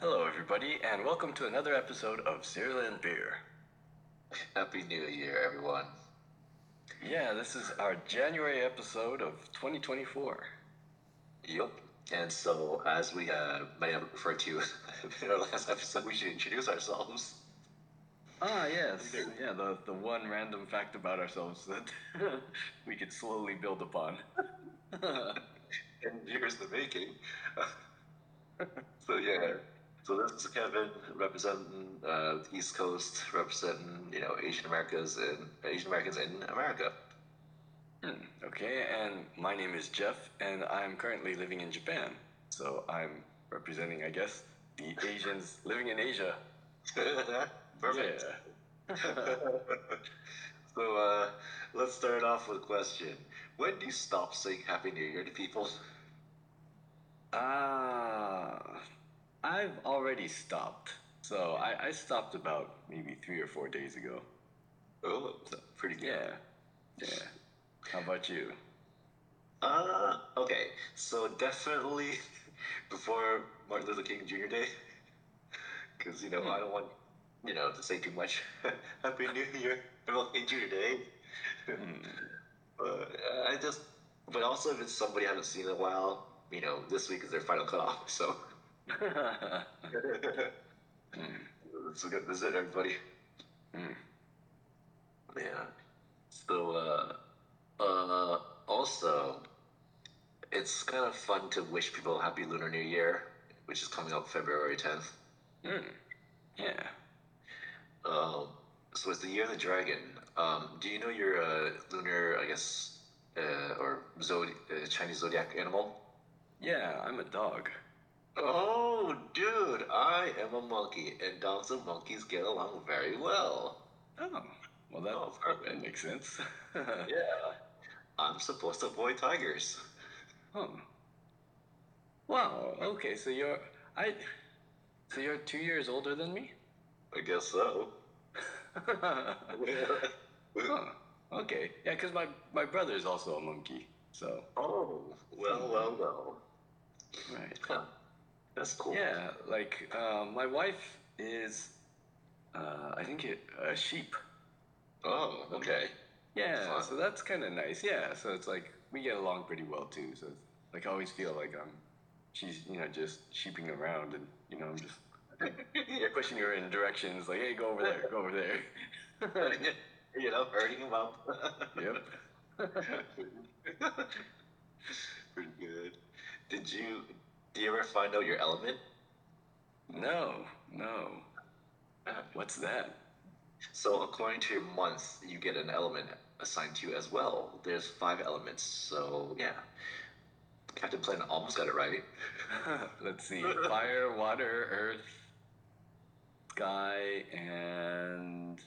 Hello, everybody, and welcome to another episode of Cereal and Beer. Happy New Year, everyone. Yeah, this is our January episode of 2024. Yup. And so, as we uh, may have referred to in our last episode, we should introduce ourselves. Ah, yes. Yeah, the, the one random fact about ourselves that we could slowly build upon. And years the making. so, yeah. So, this is Kevin representing uh, the East Coast, representing, you know, Asian Americas and Asian Americans in America. Hmm, okay, and my name is Jeff, and I'm currently living in Japan. So I'm representing, I guess, the Asians living in Asia. Perfect. So uh, let's start off with a question. When do you stop saying Happy New Year to people? Ah, I've already stopped. So I, I stopped about maybe three or four days ago. Oh, so pretty good. Yeah, yeah. How about you? Uh, okay. So definitely before Martin Luther King Jr. Day, because you know Hmm. I don't want you know to say too much. Happy New Year, MLK Jr. Day. Hmm. But uh, I just, but also if it's somebody I haven't seen in a while, you know, this week is their final cutoff. So Hmm. it's a good visit, everybody. Hmm. Yeah. So, uh, uh, also, it's kind of fun to wish people a happy Lunar New Year, which is coming up February 10th. Hmm. Yeah. Um, so it's the Year of the Dragon. Um, do you know your uh, lunar, I guess, uh, or zodi- uh, Chinese zodiac animal? Yeah, I'm a dog. Oh, dude, I am a monkey, and dogs and monkeys get along very well. Oh, well, that, Oh, that makes sense. Yeah. I'm supposed to avoid tigers. Oh. Wow. Okay, so you're I. So you're two years older than me. I guess so. Huh. Okay. Yeah, because my my brother is also a monkey. So oh, well, well, well. right. Huh. That's cool. Yeah, like um, my wife is, uh, I think it a sheep. Oh, okay. Yeah, Fun. so that's kind of nice. Yeah, so it's like we get along pretty well too. So it's, like I always feel like I'm, she's you know just sheeping around and you know I'm just pushing her in directions like hey go over there, go over there. you know, hurting him up. yep. Pretty good. Did you? Do you ever find out your element? No, no. What's that? So according to your month, you get an element assigned to you as well. There's five elements. So yeah, Captain Planet almost got it right. Let's see. Fire, water, earth, sky, and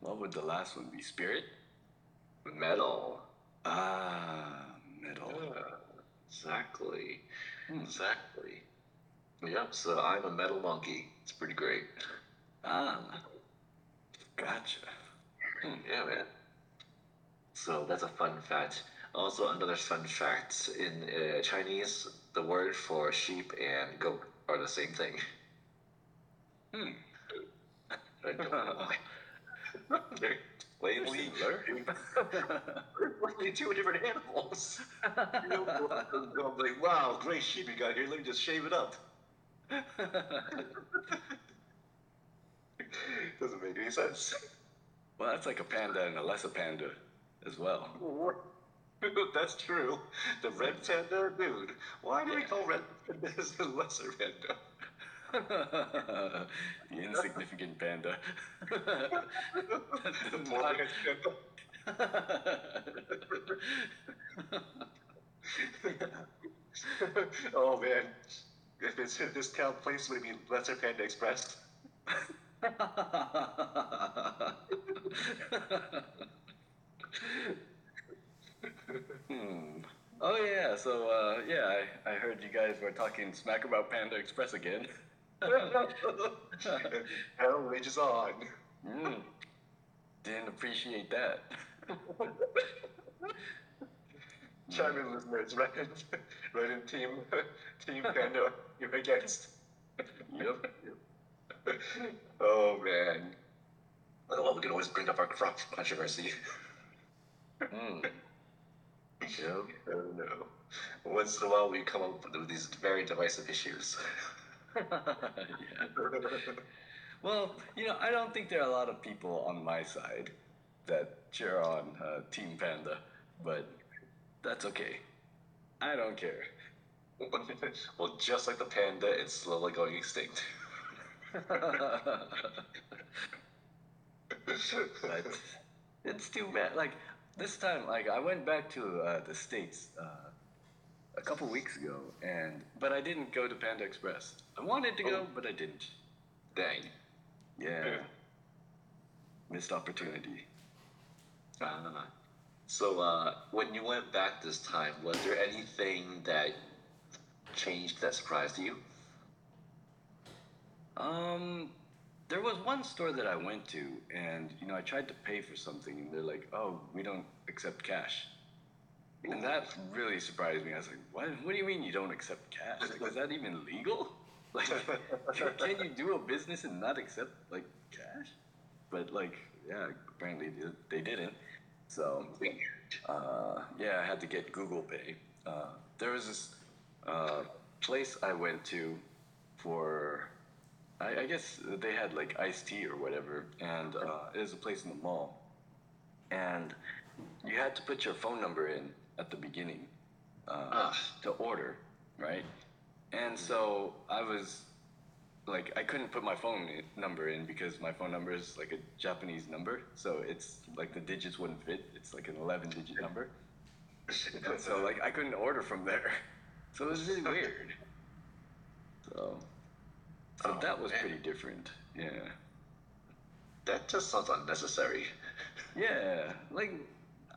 what would the last one be? Spirit? Metal. Ah, metal. Yeah, exactly. Exactly. Yep. So I'm a metal monkey. It's pretty great. Ah, gotcha. Hmm. Yeah, man. So that's a fun fact. Also, another fun fact in uh, Chinese, the word for sheep and goat are the same thing. Hmm. I don't know why. Similar. plainly two different animals. You know, I'm like, wow, great sheep you got here. Let me just shave it up. Doesn't make any sense. well, that's like a panda and a lesser panda as well. That's true. The red panda, dude. Why do we call red pandas the lesser panda? the insignificant panda. oh man, if it's in this town place, would be Lesser Panda Express? hmm. Oh yeah, so uh, yeah, I, I heard you guys were talking smack about Panda Express again. Hell rages on. Hmm. Didn't appreciate that. Chime in, listeners. Right in, right in team, team Panda. You're against. yep. oh man. Well, we can always bring up our crop controversy. Mm. Yep. I don't know. Once in a while, we come up with these very divisive issues. yeah. Well, you know, I don't think there are a lot of people on my side that cheer on uh, Team Panda, but that's okay. I don't care. well, just like the panda, it's slowly going extinct. but it's too bad. Like this time, like I went back to uh, the states uh, a couple weeks ago, and but I didn't go to Panda Express. I wanted to go, Oh. but I didn't. Dang. Yeah, missed opportunity. Uh, so, uh, when you went back this time, was there anything that changed that surprised you? Um, there was one store that I went to, and you know, I tried to pay for something, and they're like, "Oh, we don't accept cash," and that really surprised me. I was like, "What? What do you mean you don't accept cash? Like, is that even legal? Like, can you do a business and not accept like cash?" But like, yeah, apparently they- didn't. So uh, yeah, I had to get Google Pay. Uh, there was this uh, place I went to for, I, I guess they had like iced tea or whatever, and uh, it was a place in the mall. And you had to put your phone number in at the beginning uh, Ah. to order, right? And so I was like, I couldn't put my phone i- number in because my phone number is like a Japanese number, so it's like the digits wouldn't fit. It's like an 11 digit number. So like I couldn't order from there. So it was really weird. So so Oh, that was man. pretty different. Yeah. that just sounds unnecessary. Yeah. Like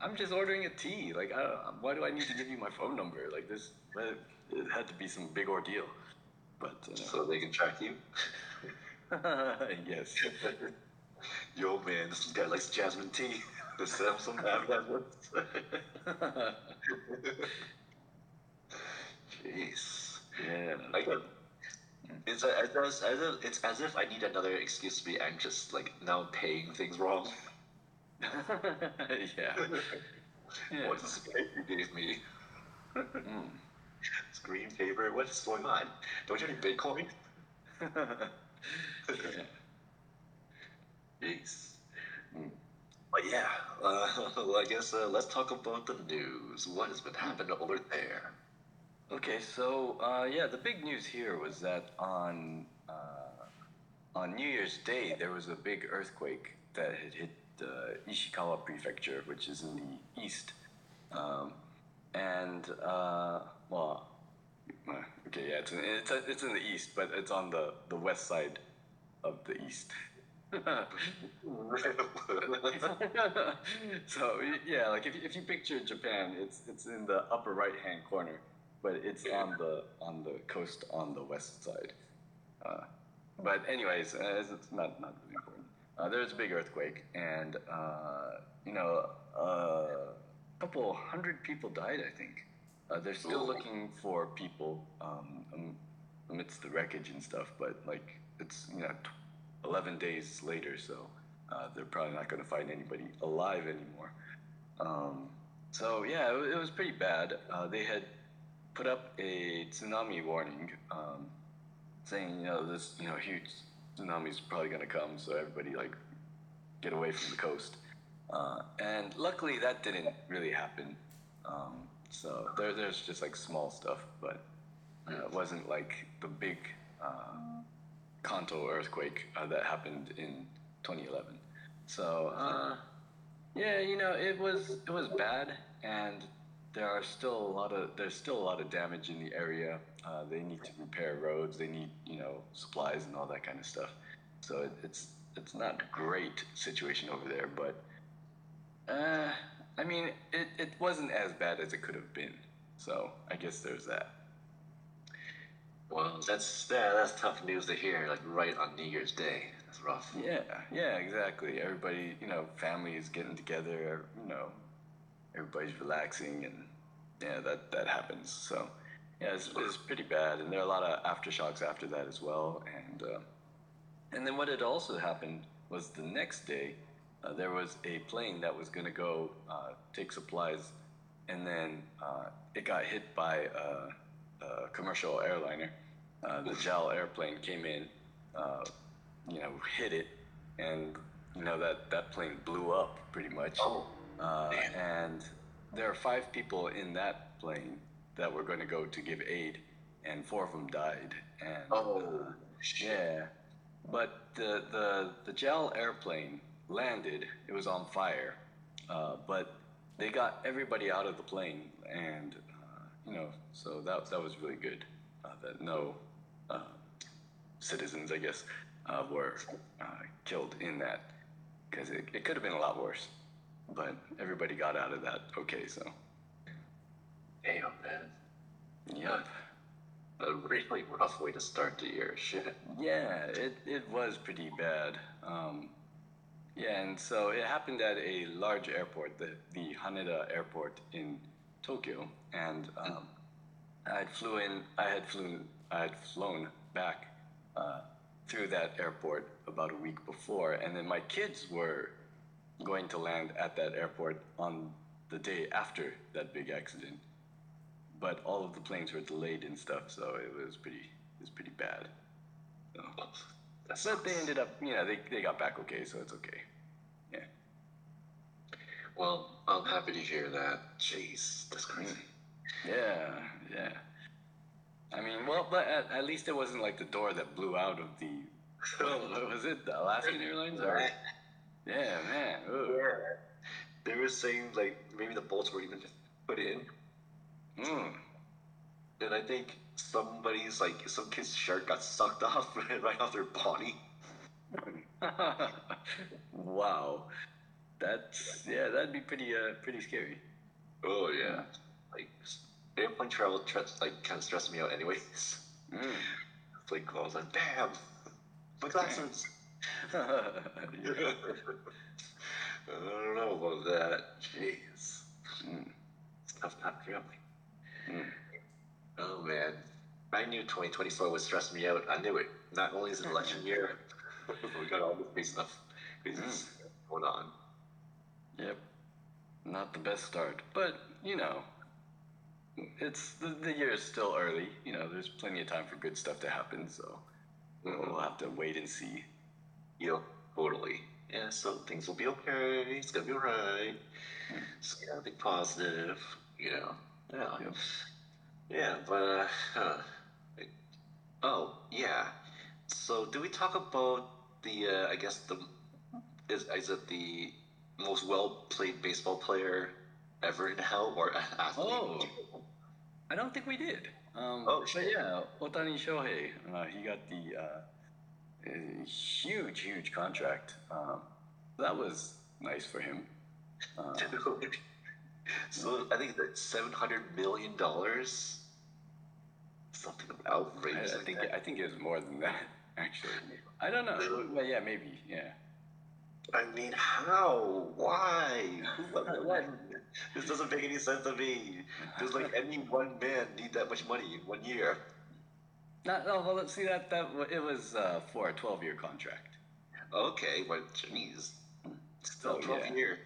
I'm just ordering a tea. Like I don't, why do I need to give you my phone number? Like this it had to be some big ordeal. But uh, So they can track you. yes. Yo, man, this guy likes jasmine tea. Let's have some advertisements. Jeez. yeah. I get, it's, as, as if, it's as if I need another excuse to be anxious. Like, now I'm paying things wrong. yeah. Yeah. What's this paper you gave me? Mm. Screen paper? What's going on? Don't you have any Bitcoin? yeah. Jeez. Mm. But yeah, uh, well, I guess uh, let's talk about the news. What has been happening over there? Okay, so uh, yeah, the big news here was that on uh, on New Year's Day there was a big earthquake that had hit uh, Ishikawa Prefecture, which is in the east, um, and uh, well, uh, okay, yeah, it's in, it's it's in the east, but it's on the the west side of the east. so yeah, like if, you- if you picture Japan, it's it's in the upper right hand corner, but it's on the on the coast on the west side. Uh, but anyways, uh, it's not not really important. Uh, was a big earthquake, and uh, you know a couple hundred people died. I think uh, they're still Ooh. looking for people um, amidst the wreckage and stuff. But like it's you know. T- 11 days later, so uh, they're probably not going to find anybody alive anymore. Um, so, yeah, it, it was pretty bad. Uh, they had put up a tsunami warning um, saying, you know, this, you know, huge tsunami is probably going to come, so everybody, like, get away from the coast. Uh, and luckily, that didn't really happen. Um, so there, there's just like small stuff, but uh, it wasn't like the big uh, Kanto earthquake uh, that happened in 2011. So uh, yeah, you know, it was it was bad, and there are still a lot of there's still a lot of damage in the area. Uh, they need to repair roads. They need you know supplies and all that kind of stuff. So it, it's it's not a great situation over there, but uh, I mean, it, it wasn't as bad as it could have been. So I guess there's that. Well, that's yeah, that's tough news to hear. Like right on New Year's Day, that's rough. Yeah, yeah, exactly. Everybody, you know, family is getting together. You know, everybody's relaxing, and yeah, that that happens. So, Yeah, it's, it's pretty bad, and there are a lot of aftershocks after that as well. And uh, and then what had also happened was the next day, uh, there was a plane that was going to go uh, take supplies, and then uh, it got hit by a, a commercial airliner. Uh, the JAL airplane came in, uh, you know, hit it, and you know that that plane blew up pretty much. Oh, Uh, and there are five people in that plane that were going to go to give aid, and four of them died. And Oh, uh, yeah, but the the the JAL airplane landed. It was on fire, uh, but they got everybody out of the plane, and uh, you know, so that that was really good. Uh, that no uh, citizens, I guess, uh, were uh, killed in that because it, it could have been a lot worse. But everybody got out of that okay, so man. yep. A really rough way to start the year. Shit. Yeah, it, it was pretty bad. Um, yeah, and so it happened at a large airport, the, the Haneda airport in Tokyo, and um, I flew in, I had flown, I had flown back uh, through that airport about a week before, and then my kids were going to land at that airport on the day after that big accident, but all of the planes were delayed and stuff, so it was pretty, it was pretty bad. So. But they ended up, you know, they, they got back okay, so it's okay. Yeah. Well, I'm happy to hear that. Jeez, that's crazy. Yeah, yeah. I mean, well, but at, at least it wasn't like the door that blew out of the. Well, was it the Alaskan Airlines? Or, yeah, man. Ugh. Yeah. They were saying like maybe the bolts were even just put in, Mm. and I think somebody's like some kid's shirt got sucked off right off their body. wow. That's yeah, that'd be pretty uh pretty scary. Oh yeah, like airplane travel tre- like kind of stressed me out anyways. Mm. Like was like, damn, my glasses. I don't know about that. Jeez, Mm. stuff not really. Mm. Oh man, I knew 2024 would stress me out. I knew it. Not only is it election mm. year, but we got all this crazy stuff, crazy mm. stuff going on. Yep. Not the best start, but you know, it's the, the year is still early. You know, there's plenty of time for good stuff to happen. So we'll mm-hmm. have to wait and see. Yep, totally. Yeah, so things will be okay. It's gonna be alright. Hmm. Just gotta be positive. You know. Yeah. Yep. Yeah, but uh, huh. oh yeah. So do we talk about the? Uh, I guess the is is it the most well played baseball player ever now or athlete? Oh. I don't think we did. Um, Oh, but yeah, Ohtani Shohei, uh, he got the uh, huge, huge contract. Um, that was nice for him. Uh, Dude. So I think that seven hundred million dollars. Something outrageous. I like think that. I think it was more than that. Actually, I don't know. Well, yeah, maybe. Yeah. I mean, how? Why? What- what- this doesn't make any sense to me. Does like any one man need that much money in one year? Not, no, well, let's see that that it was uh, for a twelve-year contract. Okay, but jeez, still Oh, twelve yeah. years.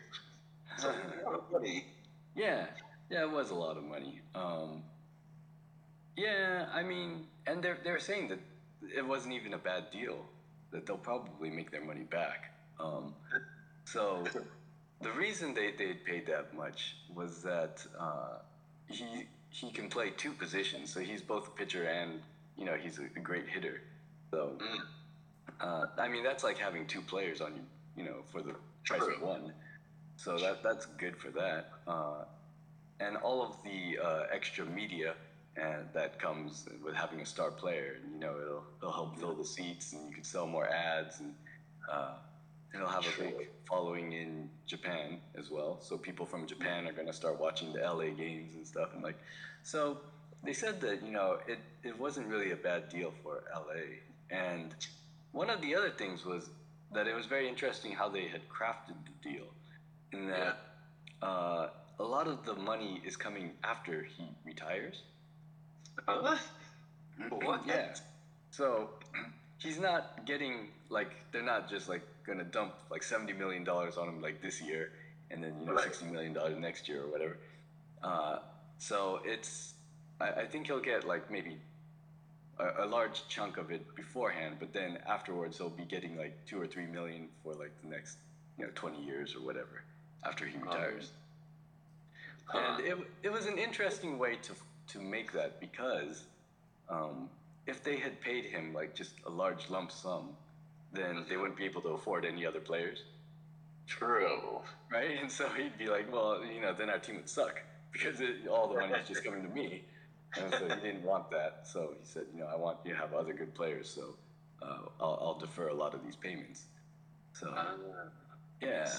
That's a lot of money. Yeah, yeah, it was a lot of money. Um, yeah, I mean, and they're they're saying that it wasn't even a bad deal. That they'll probably make their money back. Um, so the reason they they paid that much was that uh, he he can play two positions. So he's both a pitcher and you know he's a, a great hitter. So Mm. uh, I mean that's like having two players on you you know for the price of one. So that that's good for that. Uh, and all of the uh, extra media and that comes with having a star player. You know, it'll it'll help fill the seats, and you can sell more ads, and uh, it'll have a big following in Japan as well. So people from Japan are gonna start watching the LA games and stuff, and like, so they said that you know it it wasn't really a bad deal for LA. And one of the other things was that it was very interesting how they had crafted the deal, in that uh, a lot of the money is coming after he retires. Huh? What? Yeah. So he's not getting like they're not just like gonna dump like seventy million dollars on him like this year, and then you know Right. sixty million dollars next year or whatever. Uh, so it's I, I think he'll get like maybe a, a large chunk of it beforehand, but then afterwards he'll be getting like two or three million for like the next you know twenty years or whatever after he retires. Huh. And it, it was an interesting way to to make that because um, if they had paid him like just a large lump sum, then they wouldn't be able to afford any other players, True. right? And so he'd be like, well, you know, then our team would suck because it, all the money is just coming to me. And so he didn't want that. So he said, you know, I want you to have other good players, so uh, I'll, I'll defer a lot of these payments. So Ah. yeah.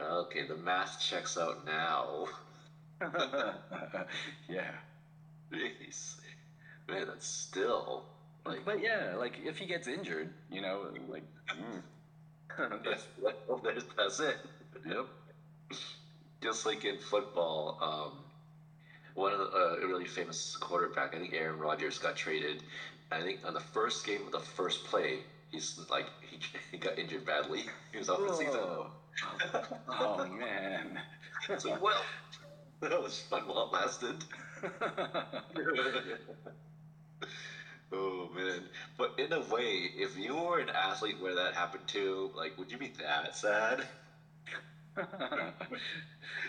Okay, the math checks out now. yeah. Jeez. Man, that's still like But yeah, like if he gets injured, you know, like mm. that's, that's, that's it. yep. Just like in football, um, one of the uh, a really famous quarterback, I think Aaron Rodgers got traded. I think on the first game of the first play, he's like he, he got injured badly. He was off the season. Oh man. Like, well, that was fun while it lasted. oh man! But in a way, if you were an athlete where that happened to, like, would you be that sad?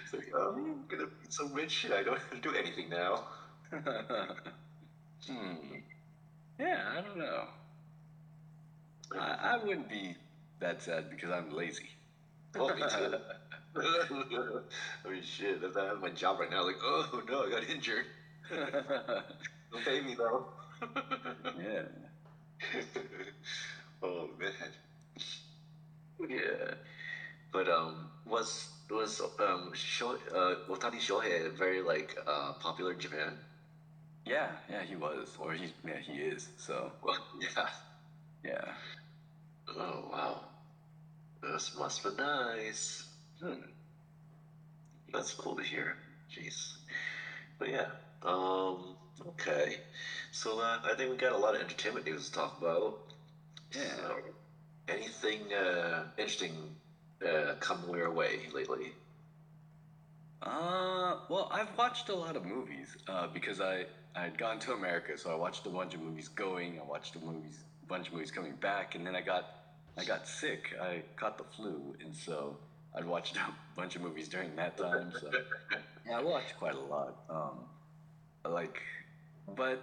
It's like, oh, I'm gonna be so rich and I don't have to do anything now. hmm. Yeah, I don't know. I, I wouldn't be that sad because I'm lazy. Oh, me too. I mean, shit. If I had my job right now, like, oh no, I got injured. Don't pay me though. yeah. oh man. Yeah. But um, was was um Sho- uh Ohtani Shohei very like uh popular in Japan? Yeah, yeah, he was, or he yeah, he is. So, Well, yeah. yeah. Oh wow. This must be nice. Hmm. That's cool to hear. Jeez. But yeah. Um. Okay. So uh, I think we got a lot of entertainment news to talk about. Yeah. So, anything uh, interesting uh, come your way lately? Uh, well, I've watched a lot of movies uh, because I I had gone to America, so I watched a bunch of movies going. I watched a movies, a bunch of movies coming back, and then I got I got sick. I caught the flu, and so I'd watched a bunch of movies during that time. So yeah, I watched quite a lot. Um, like, but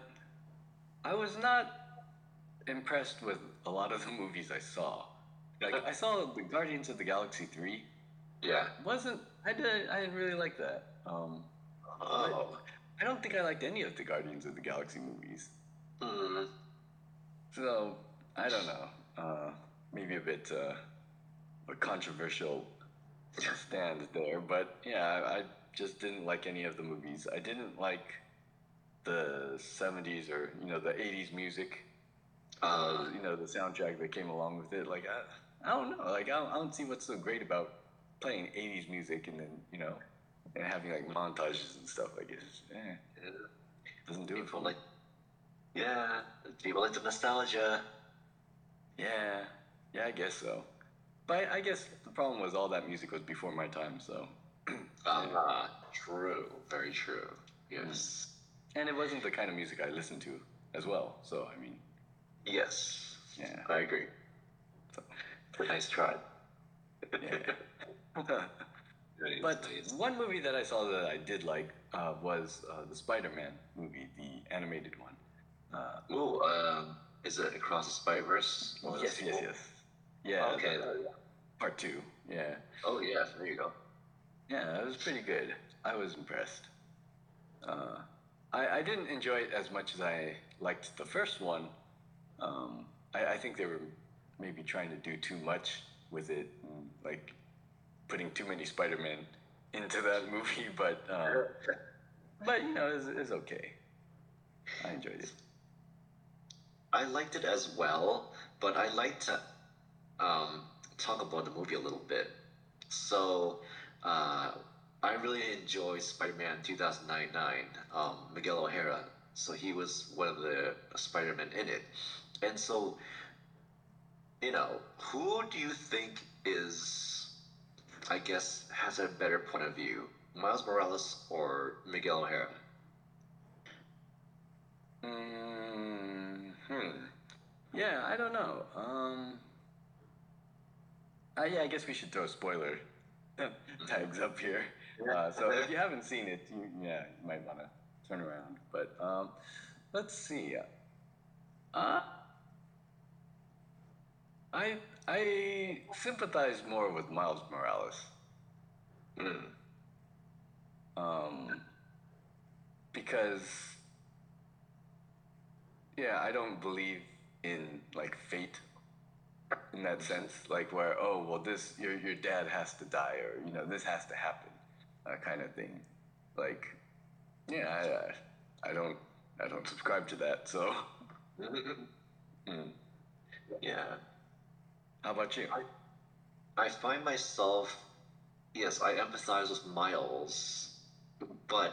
I was not impressed with a lot of the movies I saw. Like I saw the Guardians of the Galaxy three. Yeah. Wasn't I did I didn't really like that. Um, Oh. I don't think I liked any of the Guardians of the Galaxy movies. Hmm. So I don't know. Uh, maybe a bit uh, a controversial stand there, but yeah, I, I just didn't like any of the movies. I didn't like the '70s or you know the '80s music. Uh, Uh, you know the soundtrack that came along with it. Like I, I don't know. Like I don't, I don't see what's so great about playing '80s music and then you know and having like montages and stuff. Like it's eh, yeah. doesn't do it for people me. like. Yeah. People like the nostalgia. Yeah, yeah, I guess so. But I guess the problem was all that music was before my time, so. Ah, true. Very true. Yes. And it wasn't the kind of music I listened to as well, so I mean, Yes. yeah. I agree. So, Nice try. yeah. But one movie that I saw that I did like uh, was uh, the Spider-Man movie, the animated one. Uh, um, is it Across the Spider Verse? yes, yes, yes. Yeah. Okay. the- part two. Yeah. Oh yeah, there you go. Yeah, it was pretty good. I was impressed. Uh, I, I didn't enjoy it as much as I liked the first one. Um, I, I think they were maybe trying to do too much with it, like putting too many Spider-Man into that movie. But uh, but you know, it's, it's okay. I enjoyed it. I liked it as well, but I liked to um, talk about the movie a little bit. So, uh, I really enjoy Spider-Man 2099. Um, Miguel O'Hara so he was one of the Spider-Man in it. And so, you know, who do you think is, I guess, has a better point of view, Miles Morales or Miguel O'Hara? Mm, hmm. Yeah, I don't know. Um. Uh, yeah, I guess we should throw spoiler tags up here. Uh, so if you haven't seen it, you, yeah, you might want to turn around. But um, let's see. Uh, I I sympathize more with Miles Morales. Mm. Um, because yeah, I don't believe in like fate in that sense, like where oh well this your your dad has to die or you know this has to happen, uh, kind of thing. Like yeah, I, I, I don't I don't subscribe to that. So mm. Yeah. how about you? I find myself, yes, I empathize with Miles, but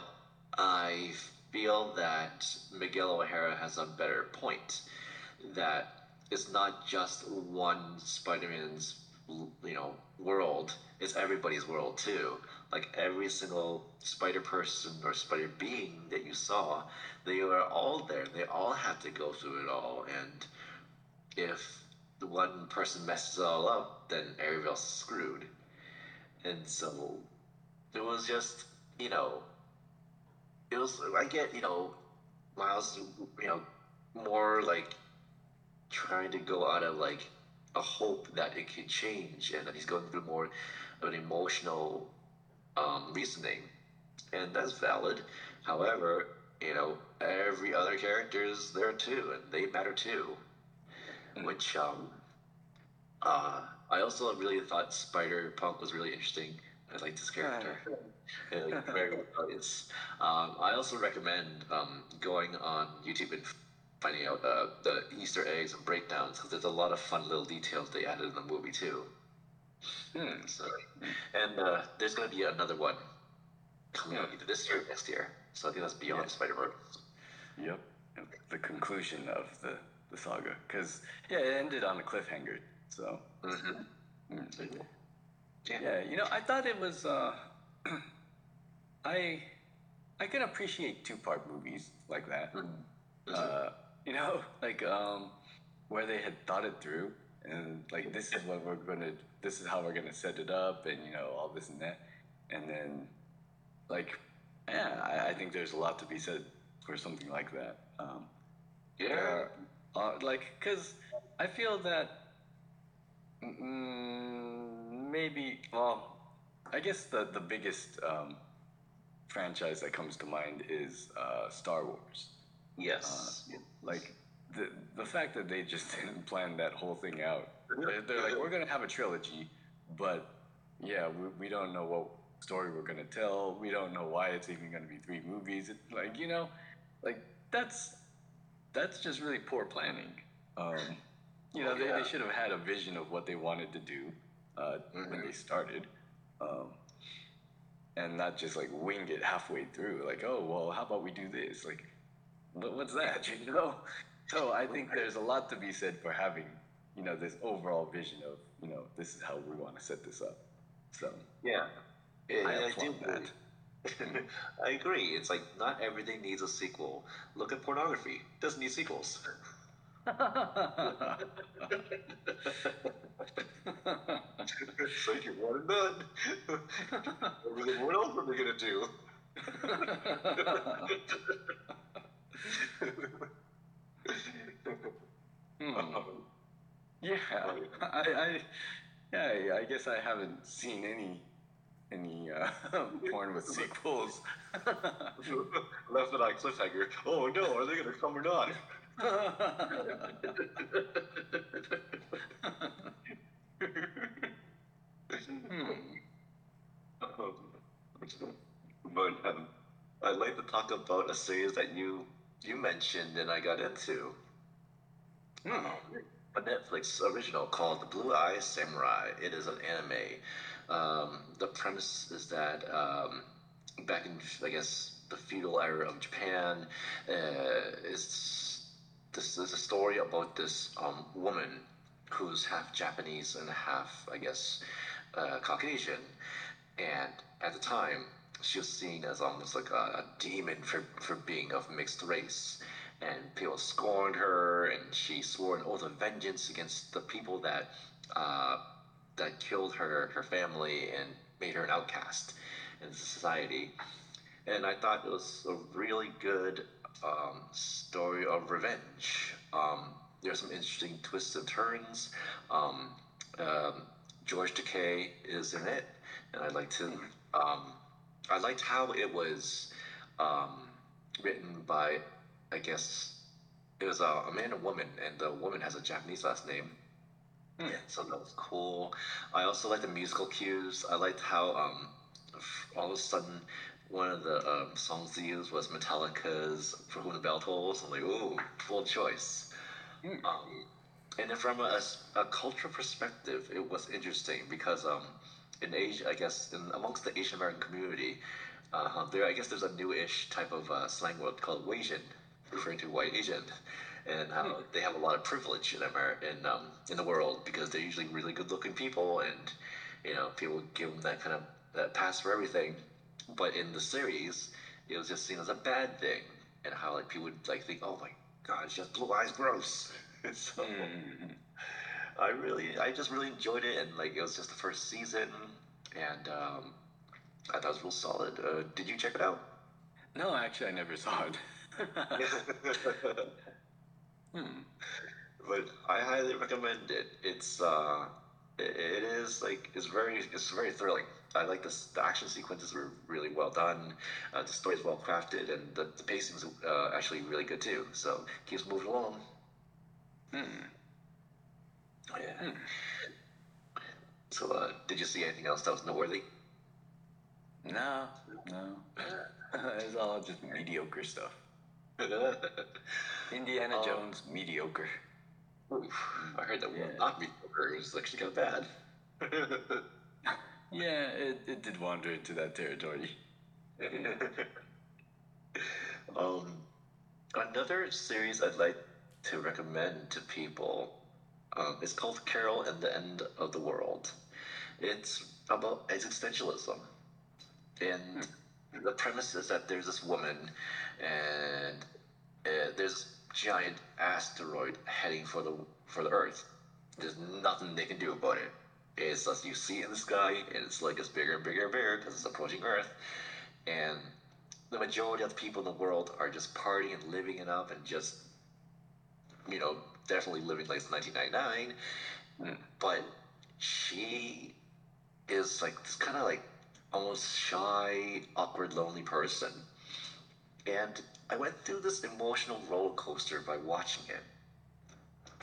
I feel that Miguel O'Hara has a better point. That it's not just one Spider-Man's, you know, world. It's everybody's world too. Like every single Spider person or Spider being that you saw, they are all there. They all have to go through it all, and if the one person messes it all up, then everybody else is screwed. And so it was just, you know, it was, I get, you know, Miles, you know, more like trying to go out of like a hope that it could change and that he's going through more of an emotional um, reasoning. And that's valid. However, you know, every other character is there too, and they matter too which um, uh, I also really thought Spider Punk was really interesting. I like this character. And, like, very. Um, I also recommend um, going on YouTube and finding out uh, the Easter eggs and breakdowns because there's a lot of fun little details they added in the movie too. Hmm. So, and uh, there's going to be another one coming out either this year or next year. So I think that's Beyond Yeah. Spider Verse. Yep. The conclusion of the the saga, because yeah, it ended on a cliffhanger. So. Mm-hmm. mm. Yeah. Yeah, you know, I thought it was. Uh, I I can appreciate two part movies like that. Uh, you know, like um, where they had thought it through and like this is what we're gonna, this is how we're gonna set it up, and you know all this and that, and then like yeah, I, I think there's a lot to be said for something like that. Um, Yeah. uh, uh, like, cause I feel that mm, maybe, well, I guess the the biggest um, franchise that comes to mind is uh, Star Wars. Yes. Like the the fact that they just didn't plan that whole thing out. They're, they're like, we're gonna have a trilogy, but yeah, we, we don't know what story we're gonna tell. We don't know why it's even gonna be three movies. It, like you know, like that's that's just really poor planning. Um, you know, Oh, they, yeah. they should have had a vision of what they wanted to do uh, when Mhm. they started. Um, and not just like wing it halfway through, like, oh, well, how about we do this? Like, what, what's that? You know? So I think there's a lot to be said for having, you know, this overall vision of, you know, this is how we want to set this up. So Yeah. Yeah, I I, do that. I agree. It's like not everything needs a sequel. Look at pornography. Doesn't need sequels. so you one and done. What else are we gonna do? Hmm. Yeah, I, I, yeah, I guess I haven't seen any, any uh, porn with sequels. Left it on cliffhanger. Oh no, are they gonna come or not? hmm. Um, but um, I'd like to talk about a series that you you mentioned and I got into. Hmm. A Netflix original called The Blue Eye Samurai. It is an anime. Um, the premise is that um, back in I guess the feudal era of Japan. Uh, it's this is a story about this um, woman who's half Japanese and half, I guess, uh, Caucasian. And at the time, she was seen as almost like a, a demon for, for being of mixed race. And people scorned her, and she swore an oath of vengeance against the people that uh, that killed her, her family, and made her an outcast in society. And I thought it was a really good um, story of revenge. Um, there's some interesting twists and turns. Um, um, George Takei is in it, and I liked him. I liked how it was um, written by, I guess, it was a, a man and woman, and the woman has a Japanese last name. Hmm. So that was cool. I also liked the musical cues. I liked how um, all of a sudden one of the um, songs they used was Metallica's "For Whom the Bell Tolls." I'm like, ooh, full choice. Hmm. Um, and then from a, a cultural perspective, it was interesting because um, in Asia, I guess, in amongst the Asian American community, uh, there I guess there's a newish type of uh, slang word called Wasian, referring to white Asian, and how they have a lot of privilege in America in um, in the world because they're usually really good-looking people, and you know people give them that kind of that pass for everything. But in the series, it was just seen as a bad thing, and how like people would like think, oh my god, she has blue eyes, gross. so. Mm. I really, I just really enjoyed it, and like it was just the first season, and um, I thought it was real solid. Uh, did you check it out? No, actually, I never saw it. hmm. but I highly recommend it. It's uh, it, it is like it's very it's very thrilling. I like this. The action sequences were really well done. Uh, the story is well crafted, and the, the pacing is uh, actually really good too. So keeps moving along. Hmm. Yeah. Hmm. So uh, did you see anything else that was noteworthy? No, no. it's all just mediocre stuff. Indiana Um, Jones, mediocre. Oof, I heard that Yeah. not mediocre. It was actually kind of bad. Yeah, it, it did wander into that territory. um, another series I'd like to recommend to people um, is called Carol and the End of the World. It's about existentialism. And the premise is that there's this woman, and uh, there's giant asteroid heading for the for the Earth. There's nothing they can do about it. It's just you see it in the sky, and it's like it's bigger and bigger and bigger because it's approaching Earth, and the majority of the people in the world are just partying and living it up and just, you know, definitely living like it's 1999. Mm. But she is like this kind of like almost shy, awkward, lonely person. And I went through this emotional roller coaster by watching it.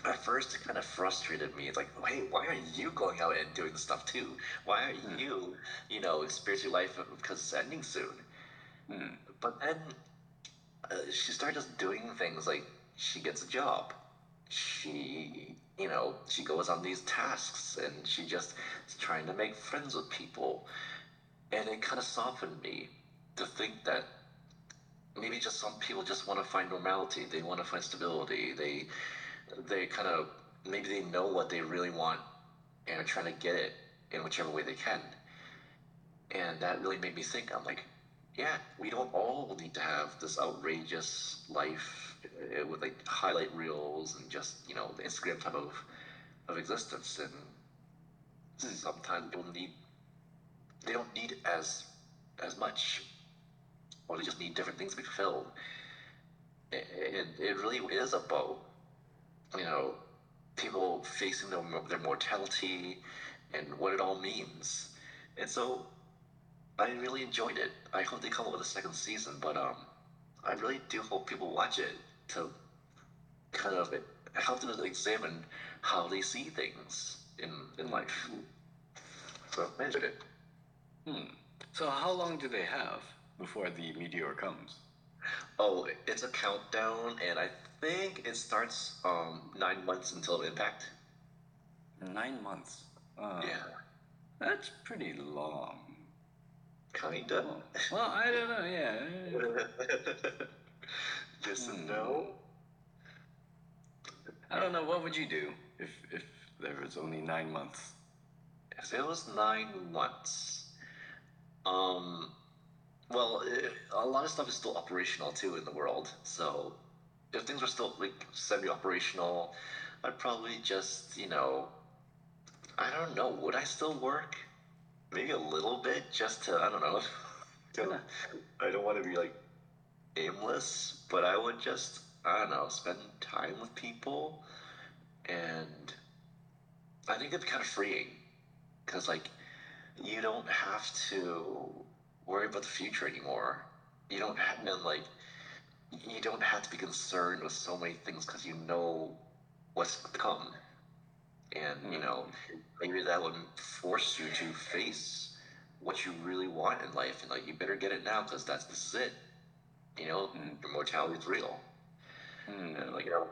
At first, it kind of frustrated me. It's like, hey, why are you going out and doing stuff too? Why are Hmm. you, you know, experiencing life because it's ending soon? Hmm. But then uh, she started just doing things like she gets a job. She, you know, she goes on these tasks and she just is trying to make friends with people. And it kind of softened me to think that maybe just some people just want to find normality. They want to find stability. They, they kind of, maybe they know what they really want and are trying to get it in whichever way they can. And that really made me think. I'm like, yeah, we don't all need to have this outrageous life with like highlight reels and just you know the Instagram type of of existence. And sometimes people don't need they don't need as as much, or they just need different things to be fulfilled. It, it, it really is about you know people facing their, their mortality and what it all means. And so I really enjoyed it. I hope they come up with a second season, but um, I really do hope people watch it to kind of help them to examine how they see things in in life. So I enjoyed it. Hmm. So how long do they have before the meteor comes? Oh, it's a countdown, and I think it starts um nine months until impact. Nine months. Uh, Yeah. That's pretty long. Kinda. Well, I don't know. Yeah. Hmm. no. I don't know. What would you do if if there was only nine months? If it was nine months, um, well, eh, a lot of stuff is still operational too in the world. So, if things were still like semi-operational, I'd probably just, you know, I don't know. Would I still work? Maybe a little bit, just to I don't know. I don't want to be like aimless, but I would just I don't know spend time with people, and I think it'd be kind of freeing because like you don't have to worry about the future anymore. You don't have and like you don't have to be concerned with so many things because you know what's to come, and you know mm-hmm. maybe that would force you to face what you really want in life, and like you better get it now because that's this is it. You know, your mortality is real, and like you know,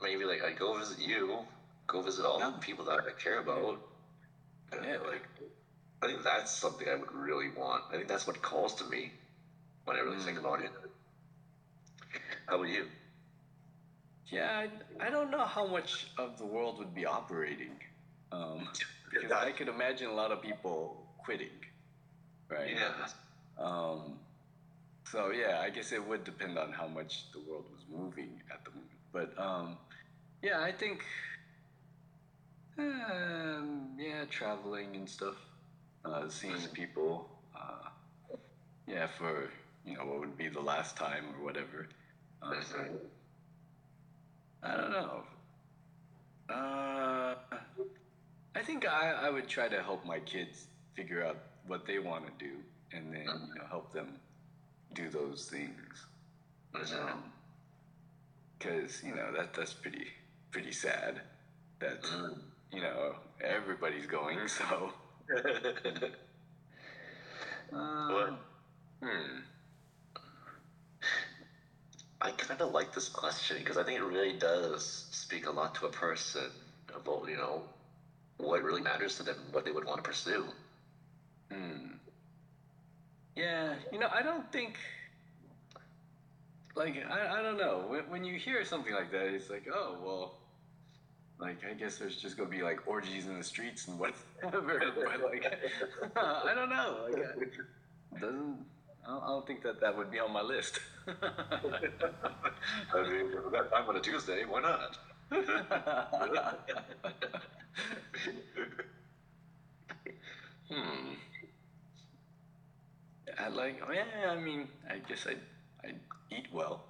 maybe like I go visit you, go visit all Yeah. the people that I care about. And, Yeah. like I think that's something I would really want. I think that's what calls to me when I really think Mm. about it. How about you? Yeah, I, I don't know how much of the world would be operating. Um, because I could imagine a lot of people quitting, right? Yeah. Um, so yeah, I guess it would depend on how much the world was moving at the moment. But um, yeah, I think um, yeah, traveling and stuff, uh, seeing people, uh, yeah, for you know what would be the last time or whatever. Um, I don't know. Uh, I think I, I would try to help my kids figure out what they want to do, and then you know help them do those things. Because you know that that's pretty pretty sad. That you know everybody's going. So. Um, hmm. I kind of like this question because I think it really does speak a lot to a person about you know what really matters to them, what they would want to pursue. Hmm. Yeah, you know, I don't think. Like, I, I don't know. When, when you hear something like that, it's like, oh, well, like, I guess there's just gonna be like orgies in the streets and whatever. but, like, I don't know. Like, I, doesn't. I don't, I don't think that that would be on my list. I mean, that time on a Tuesday, why not? hmm. I like. Oh yeah. I mean, I guess I I eat well.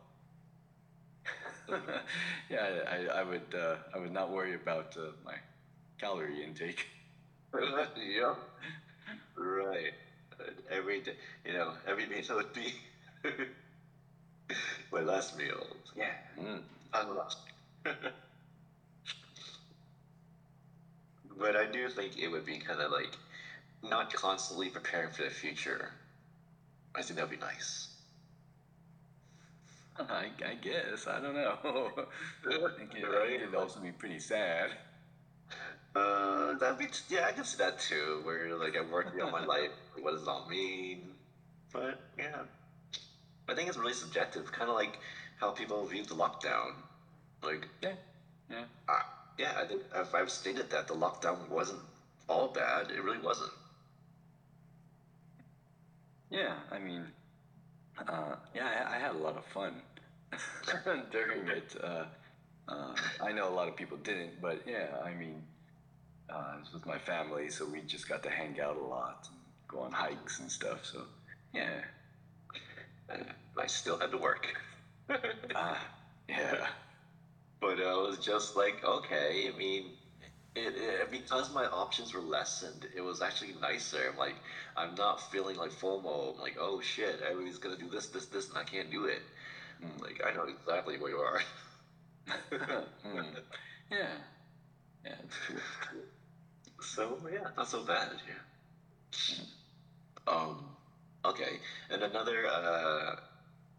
yeah, I, I would uh, I would not worry about uh, my calorie intake. yeah. Right. Every day, you know, every meal would be my last meal. Yeah. Mm. Unlost. but I do think it would be kind of like not constantly preparing for the future. I think that'd be nice. I, I guess I don't know. I think it, think it'd also be pretty sad. Uh, that'd be yeah, I can see that too. Where like I'm working on my life, what does it all mean? But yeah, I think it's really subjective. Kind of like how people view the lockdown. Like, Yeah, yeah. uh, yeah, I think if I've stated that the lockdown wasn't all bad, it really wasn't. Yeah, I mean, uh, yeah, I, I had a lot of fun during it. Uh, uh, I know a lot of people didn't, but yeah, I mean, uh, it was with my family, so we just got to hang out a lot and go on hikes and stuff. So, yeah, And I still had to work. uh, yeah, But I was just like, okay, I mean, it, it, because my options were lessened, it was actually nicer. I'm like, I'm not feeling like FOMO. I'm like, oh shit, everybody's gonna do this, this, this, and I can't do it. Mm. Like, I know exactly where you are. Mm. yeah, yeah, true. So yeah, not so bad. Yeah. Um. Okay, and another uh,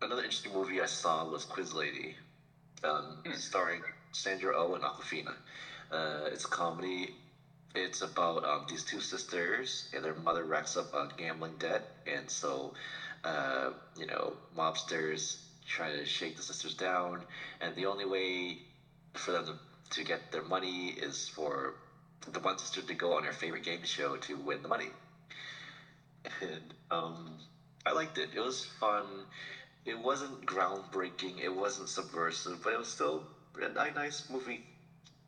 another interesting movie I saw was Quiz Lady, um, Hmm. starring Sandra Oh and Awkwafina. Uh, it's a comedy. it's about um, these two sisters, and their mother racks up a gambling debt, and so, uh, you know, mobsters try to shake the sisters down, and the only way for them to, to get their money is for the one sister to go on her favorite game show to win the money. And um, I liked it. It was fun. It wasn't groundbreaking. It wasn't subversive, but it was still a nice movie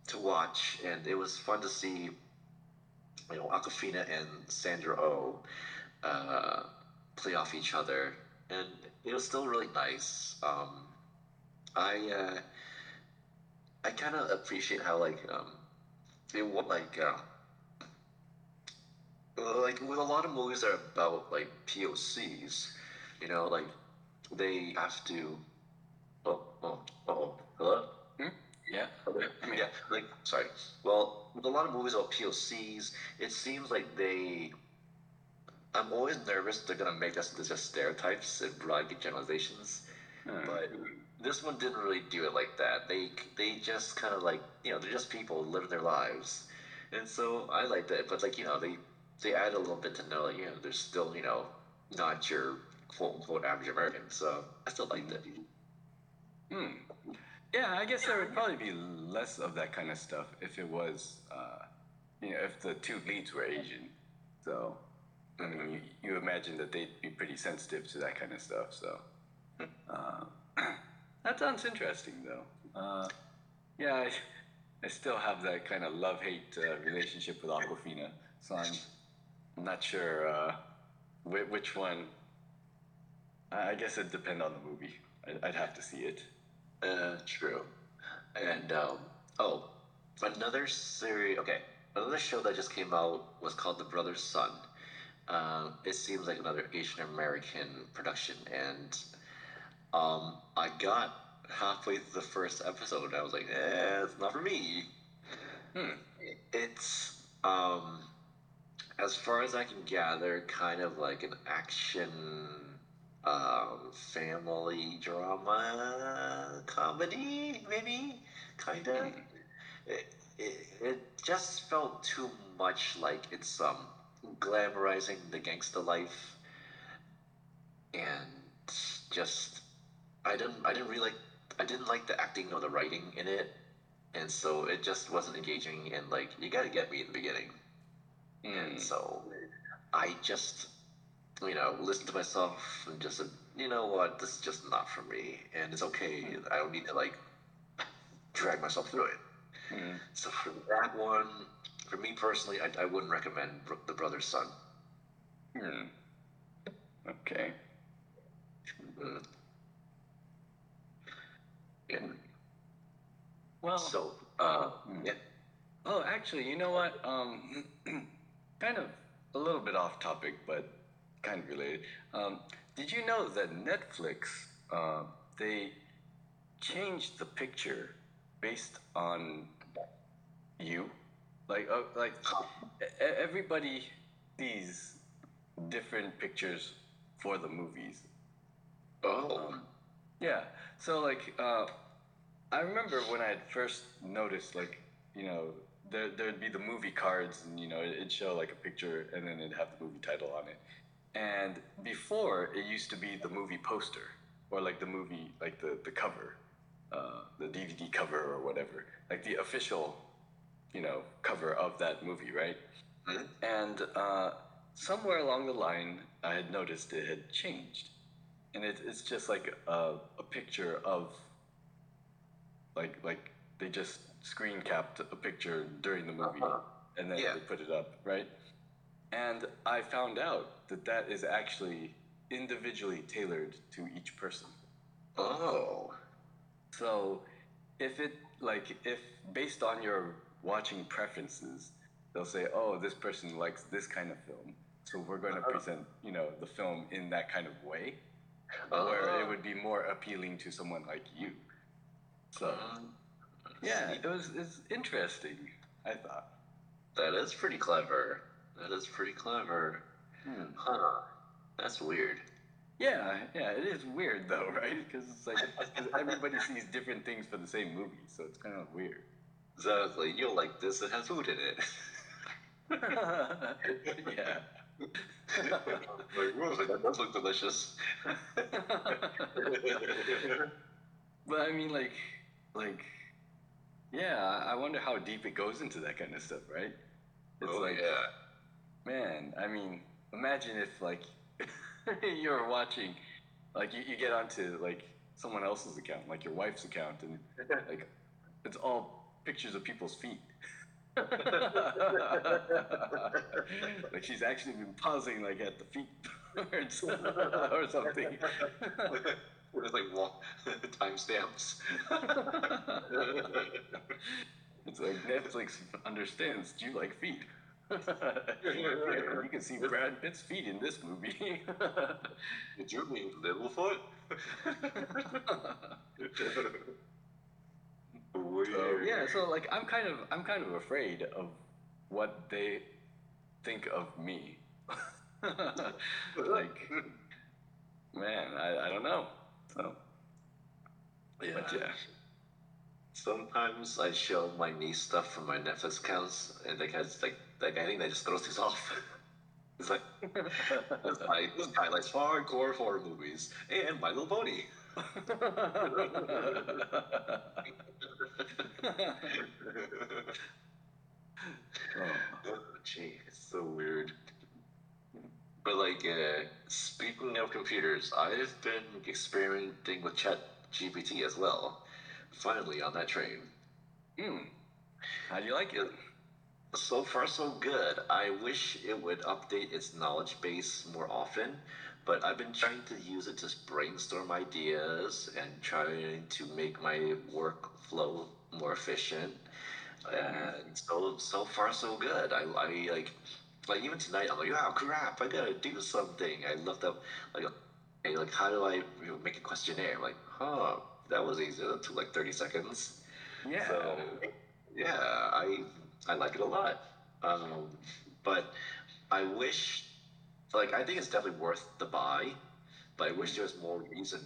to watch, and it was fun to see. You know, Awkwafina and Sandra Oh uh, play off each other, and it was still really nice. Um, I uh, I kind of appreciate how like um, it was like um, like with a lot of movies that are about like POCs, you know, like they have to. Oh, oh, oh, hello. Yeah. Okay. Yeah, like sorry. Well, with a lot of movies about POCs, it seems like they. I'm always nervous they're gonna make us into just stereotypes and broad generalizations, Hmm. but this one didn't really do it like that. They they just kind of like you know they're just people living their lives, and so I like that. But like you know they they add a little bit to know like, you know they're still you know not your quote unquote average American. So I still liked it. Hmm. Yeah, I guess there would probably be less of that kind of stuff if it was, uh, you know, if the two leads were Asian. So, I mean, you, you imagine that they'd be pretty sensitive to that kind of stuff. So, uh, that sounds interesting, though. Uh, yeah, I, I still have that kind of love hate uh, relationship with Awkwafina. So I'm, I'm not sure uh, which, which one. I I guess it depends on the movie. I'd, I'd have to see it. Uh, true. And um, oh, another series. Okay, another show that just came out was called The Brothers Sun. Um, it seems like another Asian American production, and um, I got halfway through the first episode, and I was like, "Eh, it's not for me." Hmm. It's um, as far as I can gather, kind of like an action um, family drama comedy, maybe, kind of. Hmm. It, it, it just felt too much like it's um glamorizing the gangster life, and just I didn't I didn't really like I didn't like the acting or the writing in it, and so it just wasn't engaging. And like you got to get me in the beginning, Hmm. and so I just you know listen to myself and just said, you know what, this is just not for me, and it's okay. I don't need to like drag myself through it. Hmm. So for that one, for me personally, I, I wouldn't recommend The Brothers Sun. Hmm. Okay. Mm. And Well. so, uh, Hmm. yeah. Oh, actually, you know what? Um, kind of a little bit off topic, but kind of related. Um, did you know that Netflix uh, they changed the picture based on you? Like, uh, like everybody sees different pictures for the movies. Oh, Um, yeah. So like, uh, I remember when I had first noticed, like, you know, there there'd be the movie cards, and you know, it'd show like a picture, and then it'd have the movie title on it. And before, it used to be the movie poster, or like the movie, like the the cover, uh, the DVD cover or whatever, like the official, you know, cover of that movie, right? Mhm. And uh, somewhere along the line, I had noticed it had changed and it, it's just like a, a picture of like like they just screen capped a picture during the movie Uh-huh. and then Yeah. they put it up right and i found out that that is actually individually tailored to each person oh, so if it like if based on your watching preferences they'll say oh this person likes this kind of film so we're going to Uh-huh. present you know the film in that kind of way Uh, where it would be more appealing to someone like you. So um, yeah, it was it's interesting. I thought. that is pretty clever. That is pretty clever. Hmm. Huh? That's weird. Yeah, yeah, it is weird though, right? Because it's like 'cause everybody sees different things for the same movie, so it's kind of weird. Exactly. You'll like this. It has food in it. yeah. like, whoa, that does look delicious. but I mean, like, like, yeah. I wonder how deep it goes into that kind of stuff, right? It's oh like, yeah. Man. I mean, imagine if like you're watching, like you, you get onto like someone else's account, like your wife's account, and like it's all pictures of people's feet. like she's actually been pausing like at the feet or something. With like walk timestamps. it's like Netflix understands. Do you like feet? you can see Brad Pitt's feet in this movie. Did you mean Littlefoot? Yeah, so like I'm kind of I'm kind of afraid of what they think of me. like, man, I, I don't know. So, yeah. but yeah. Sometimes I show my niece stuff from my Netflix accounts, and like, has like, like I think they just throws things off. It's like this guy, this guy likes hardcore horror movies and My Little Pony. oh, gee, it's so weird. But like, uh, speaking of computers, I've been experimenting with Chat GPT as well. Finally on that train. Hmm. How do you like it? So far, so good. I wish it would update its knowledge base more often, but I've been trying to use it to brainstorm ideas and trying to make my workflow more efficient. Mm-hmm. And so so far, so good. I, I like like even tonight, I'm like, oh crap, I gotta do something. I looked up like, hey, like how do I make a questionnaire? I'm like, huh, that was easy. That took like 30 seconds. Yeah. So, yeah, I I like it a lot. Um, but I wish, like, I think it's definitely worth the buy. But I wish there was more reason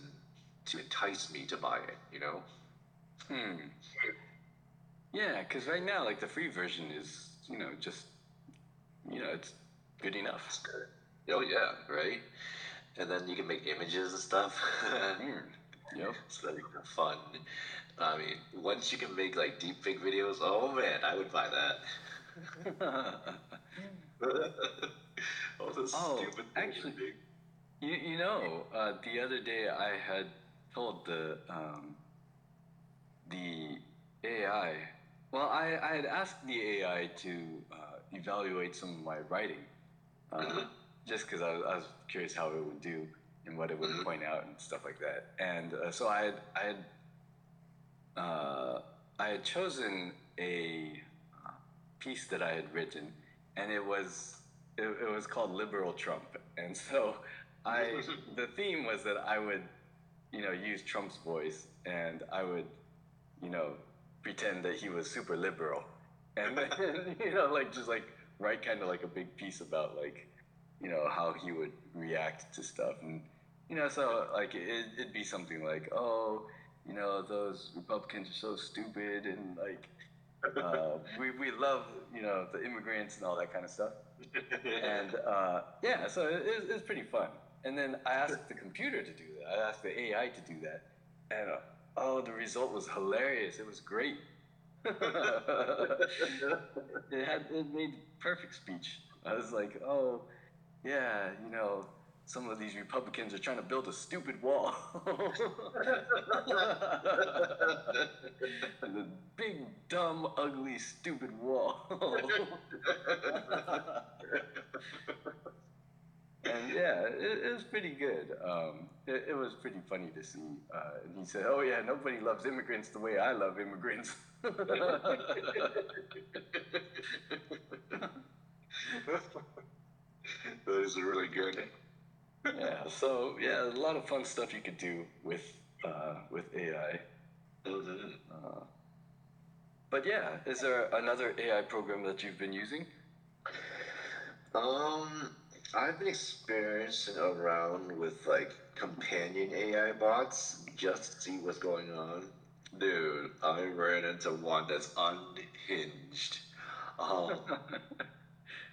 to entice me to buy it. You know? Hmm. Yeah, because right now, like the free version is, you know, just, you know, it's good enough. It's good. Oh yeah, right. And then you can make images and stuff. Hmm. Yep. so that'd be fun. I mean, once you can make like deep fake videos, oh man, I would buy that. All this Oh, stupid actually-. You, you know, uh, the other day I had told the um, the AI. Well, I, I had asked the AI to uh, evaluate some of my writing, uh, Mhm. just because I, was- I was curious how it would do and what it would Mhm. point out and stuff like that. And uh, so I had I had uh, I had chosen a uh, piece that I had written, and it was it, it was called liberal Trump, and so I the theme was that I would you know use Trump's voice, and I would you know pretend that he was super liberal, and then you know like just like write kind of like a big piece about like you know how he would react to stuff. And you know so like it, it'd be something like oh you know those republicans are so stupid and like uh, we, we love you know the immigrants and all that kind of stuff. And uh, yeah so it, it, was pretty fun. And then i asked the computer to do that. I asked the ai to do that. And uh, oh the result was hilarious. It was great. It had it made perfect speech. I was like oh yeah you know some of these Republicans are trying to build a stupid wall. the big, dumb, ugly, stupid wall. and yeah, it, it was pretty good. Um, it, it was pretty funny to see. Uh, and he said, "Oh yeah, nobody loves immigrants the way I love immigrants." that is really good. Yeah. So yeah, a lot of fun stuff you could do with uh, with AI. Uh, but yeah, is there another AI program that you've been using? Um, I've been experiencing around with like companion AI bots just to see what's going on. Dude, I ran into one that's unhinged. Um,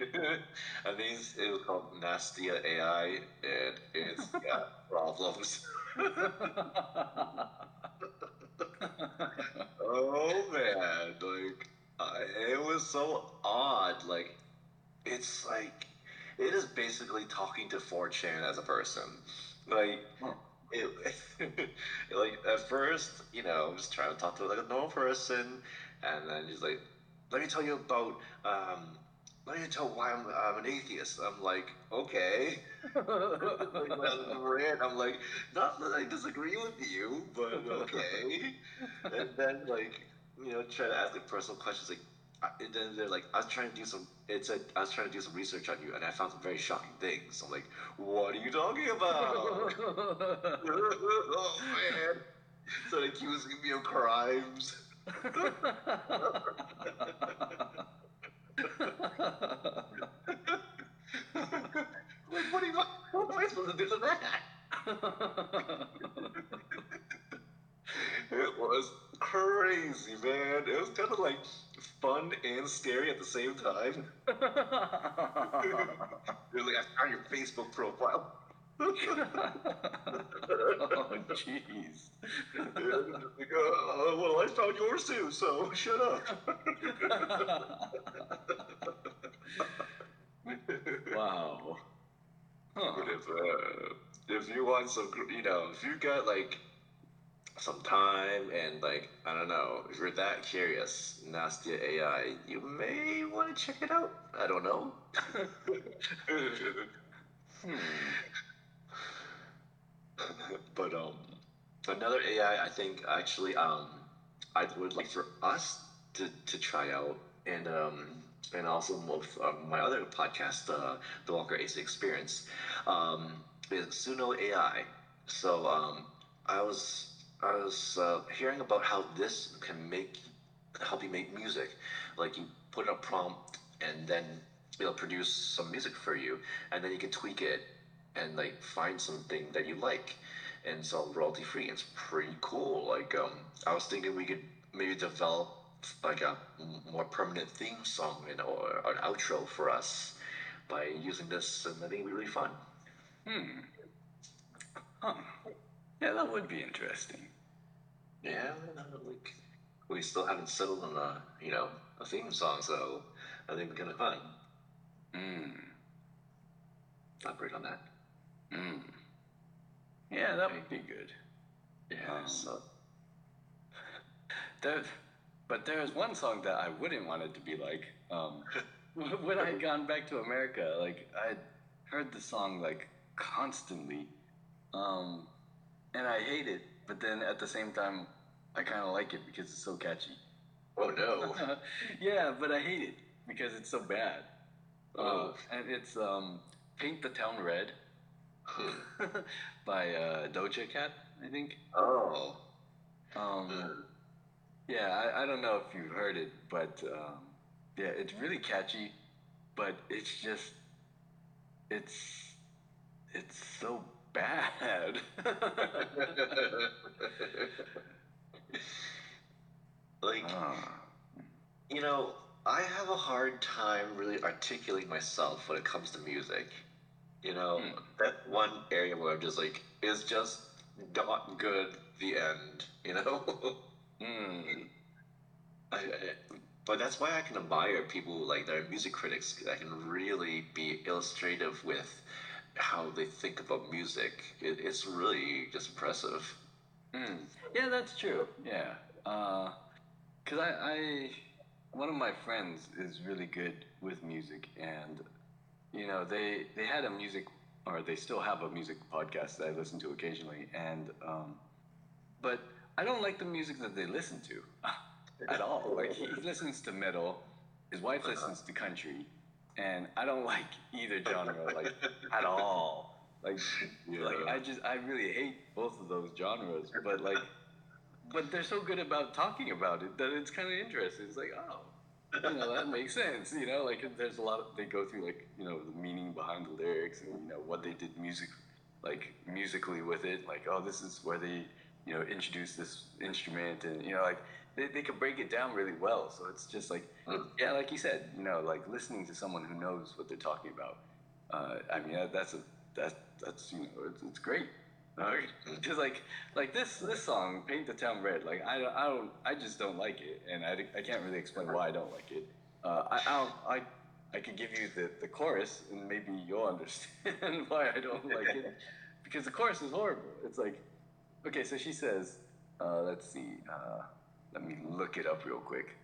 I think it was called Nastia AI, and it's got problems. oh man, like I, it was so odd. Like it's like it is basically talking to 4chan as a person. Like Huh. it, like at first, you know, I'm just trying to talk to like a normal person, and then he's like, "Let me tell you about um." Let me tell why I'm, I'm an atheist. I'm like, okay. I'm rant, I'm like, not that I disagree with you, but okay. and then like, you know, try to ask like personal questions. Like, uh, and then they're like, I was trying to do some. It said I was trying to do some research on you, and I found some very shocking things. I'm like, what are you talking about? oh man! So accusing me of crimes. like, what, do you, what am I supposed to do to that? It was crazy, man. It was kind of like fun and scary at the same time. Was like, I found your Facebook profile. Oh, jeez. oh, well, I found yours too, so shut up. wow. Huh. But if uh, if you want some, you know, if you got like some time and like I don't know, if you're that curious, Nastia AI, you may want to check it out. I don't know. Hmm. but um, another AI I think actually um, I would like for us to, to try out and um, and also with um, my other podcast, uh, the Walker AC Experience, um, is Suno AI. So um, I was I was uh, hearing about how this can make help you make music. Like you put in a prompt and then it'll produce some music for you, and then you can tweak it and like find something that you like and sell royalty free. It's pretty cool. Like um, I was thinking we could maybe develop like a more permanent theme song and or an outro for us by using this, and I think it'd be really fun. Hmm. Huh. Yeah, that would be interesting. Yeah, like we still haven't settled on a you know a theme song, so I think we're kind of fun. Hmm. Elaborate on that. Hmm. Yeah, that would be good. Yeah. Um, so There, but there's one song that I wouldn't want it to be like. Um, when I had gone back to America, like I heard the song like constantly, um, and I hate it. But then at the same time, I kind of like it because it's so catchy. oh no. yeah, but I hate it because it's so bad. Uh, Oh. and it's um, "Paint the Town Red". By uh, Doja Cat, I think. oh. Um, Hmm. yeah, I, I don't know if you've heard it, but um, yeah, it's really catchy, but it's just it's it's so bad. like Ah. you know, I have a hard time really articulating myself when it comes to music. You know, that one area where I'm just like, is just not good. The end. You know. Mm. I, I, but that's why I can admire people like that are music critics that can really be illustrative with how they think about music. It, it's really just impressive. Mm. Yeah, that's true. Yeah. Uh, cause I, I, one of my friends is really good with music, and you know they they had a music, or they still have a music podcast that I listen to occasionally, and um, but I don't like the music that they listen to at all. Like he listens to metal, his wife listens to country, and I don't like either genre like at all. Like like I just I really hate both of those genres, but like but they're so good about talking about it that it's kind of interesting. It's like, oh, you know, that makes sense. You know, like there's a lot of they go through like you know the meaning behind the lyrics and you know what they did music like musically with it. Like, oh, this is where they you know introduce this instrument and you know like they, they can break it down really well. So it's just like, Mm. yeah, like you said, you know, like listening to someone who knows what they're talking about. Uh, I mean, that, that's a that that's you know, it's, it's great. Just like like this this song, "Paint the Town Red." Like I don't I don't I just don't like it, and I, I can't really explain why I don't like it. Uh, I I'll, I I could give you the the chorus, and maybe you'll understand why I don't like it, because the chorus is horrible. It's like, okay, so she says, uh, let's see, uh, let me look it up real quick.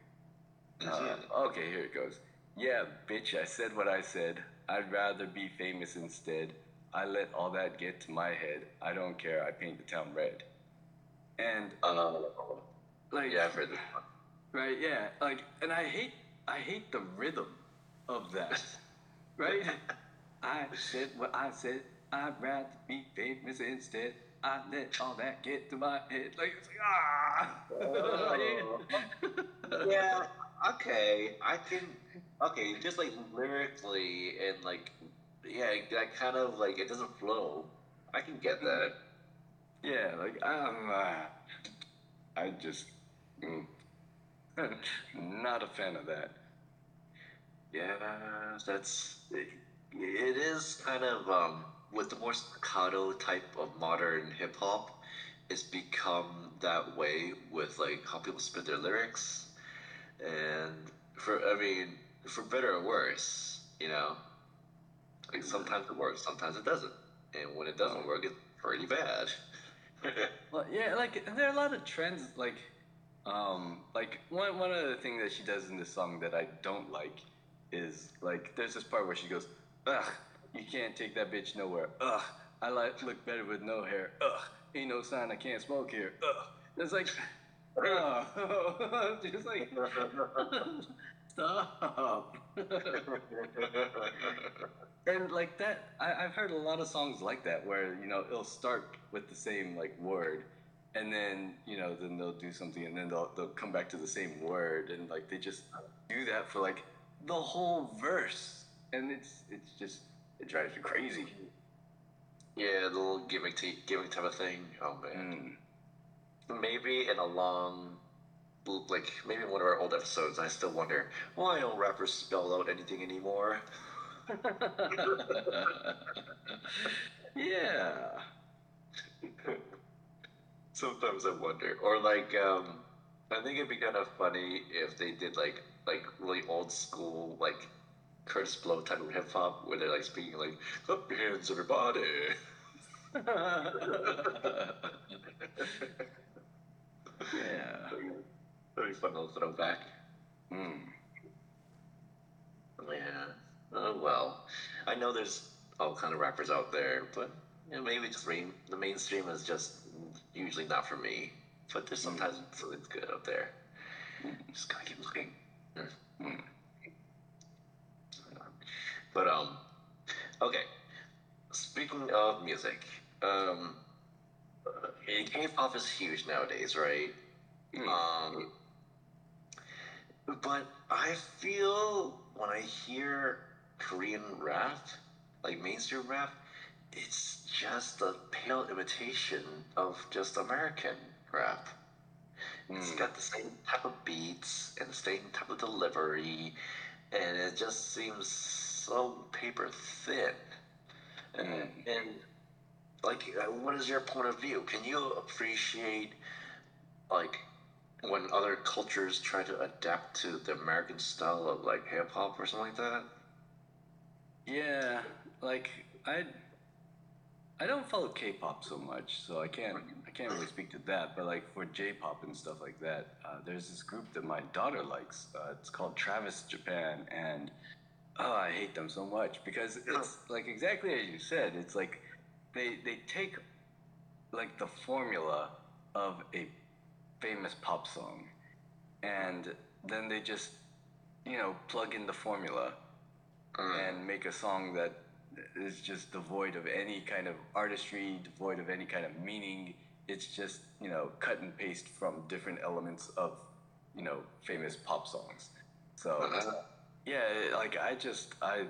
Uh, okay, here it goes. Yeah, bitch, I said what I said. I'd rather be famous instead. I let all that get to my head. I don't care. I paint the town red. And Uh, like, yeah, I've heard this right, yeah, like, and I hate, I hate the rhythm of that, right? I said what I said. I'd rather be famous instead. I let all that get to my head. Like, it's like ah. yeah, okay. I can. Okay, just like lyrically and like, yeah, that kind of like it doesn't flow. I can get that. Yeah, like I'm. Uh, I just mm, not a fan of that. Yeah, that's it, it is kind of um with the more staccato type of modern hip hop, it's become that way with like how people spit their lyrics, and for I mean for better or worse, you know, like sometimes it works, sometimes it doesn't, and when it doesn't work, it's pretty bad. Well, yeah, like there are a lot of trends. Like, um, like one one of the things that she does in this song that I don't like is like there's this part where she goes, "Ugh, you can't take that bitch nowhere. Ugh, I like look better with no hair. Ugh, ain't no sign I can't smoke here. Ugh." It's like, oh, just like stop. And like that, I, I've heard a lot of songs like that where you know it'll start with the same like word, and then you know then they'll do something, and then they'll they'll come back to the same word, and like they just do that for like the whole verse, and it's it's just it drives me crazy. yeah, the little gimmick, t- gimmick type of thing. Oh man. Mm. maybe in a long like maybe in one of our old episodes i still wonder why don't rappers spell out anything anymore yeah. sometimes i wonder or like um i think it'd be kind of funny if they did like like really old school like Kurtis Blow type of hip-hop where they're like speaking like up your hands everybody yeah. Very fun little throwback. Mm. Yeah. Oh well. I know there's all kind of rappers out there, but you know, maybe just main, the mainstream is just usually not for me. But there's sometimes something good out there. Just gotta keep looking. Mm. But um, okay. Speaking of music, um, uh, K-pop is huge nowadays, right? Mm. Um, but I feel when I hear Korean rap, like mainstream rap, it's just a pale imitation of just American rap. It's Mm. got the same type of beats and the same type of delivery, and it just seems so paper thin. And, Mm. and like, uh, what is your point of view? Can you appreciate like when other cultures try to adapt to the American style of like hip hop or something like that? Yeah, like I I don't follow K-pop so much, so I can't I can't really speak to that. But like for J-pop and stuff like that, uh, there's this group that my daughter likes. Uh, it's called Travis Japan, and oh, I hate them so much because it's like exactly as you said. It's like they they take like the formula of a famous pop song, and then they just you know plug in the formula. And make a song that is just devoid of any kind of artistry, devoid of any kind of meaning. It's just, you know, cut and paste from different elements of, you know, famous pop songs. So, Uh-huh. yeah, like I just, I,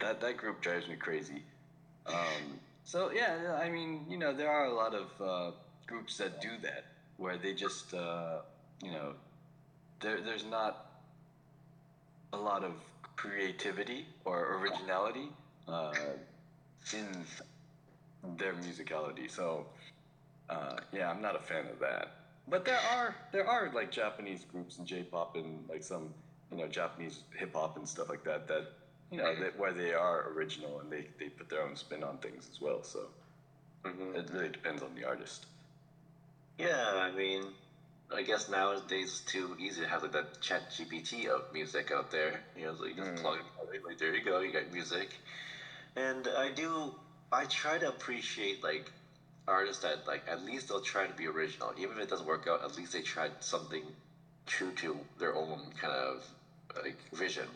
that, that group drives me crazy. Um, so, yeah, I mean, you know, there are a lot of uh, groups that do that where they just, uh, you know, there there's not a lot of creativity or originality uh, in their musicality. So uh, yeah, I'm not a fan of that. But there are there are like Japanese groups and J-pop and like some you know Japanese hip hop and stuff like that that you know that where they are original and they, they put their own spin on things as well. So Mhm. it really depends on the artist. Yeah, I mean, I guess nowadays it's too easy to have like that chat GPT of music out there. You know, so you just Mm. plug it, like there you go, you got music. And I do, I try to appreciate like artists that like at least they'll try to be original, even if it doesn't work out. At least they tried something true to their own kind of like vision.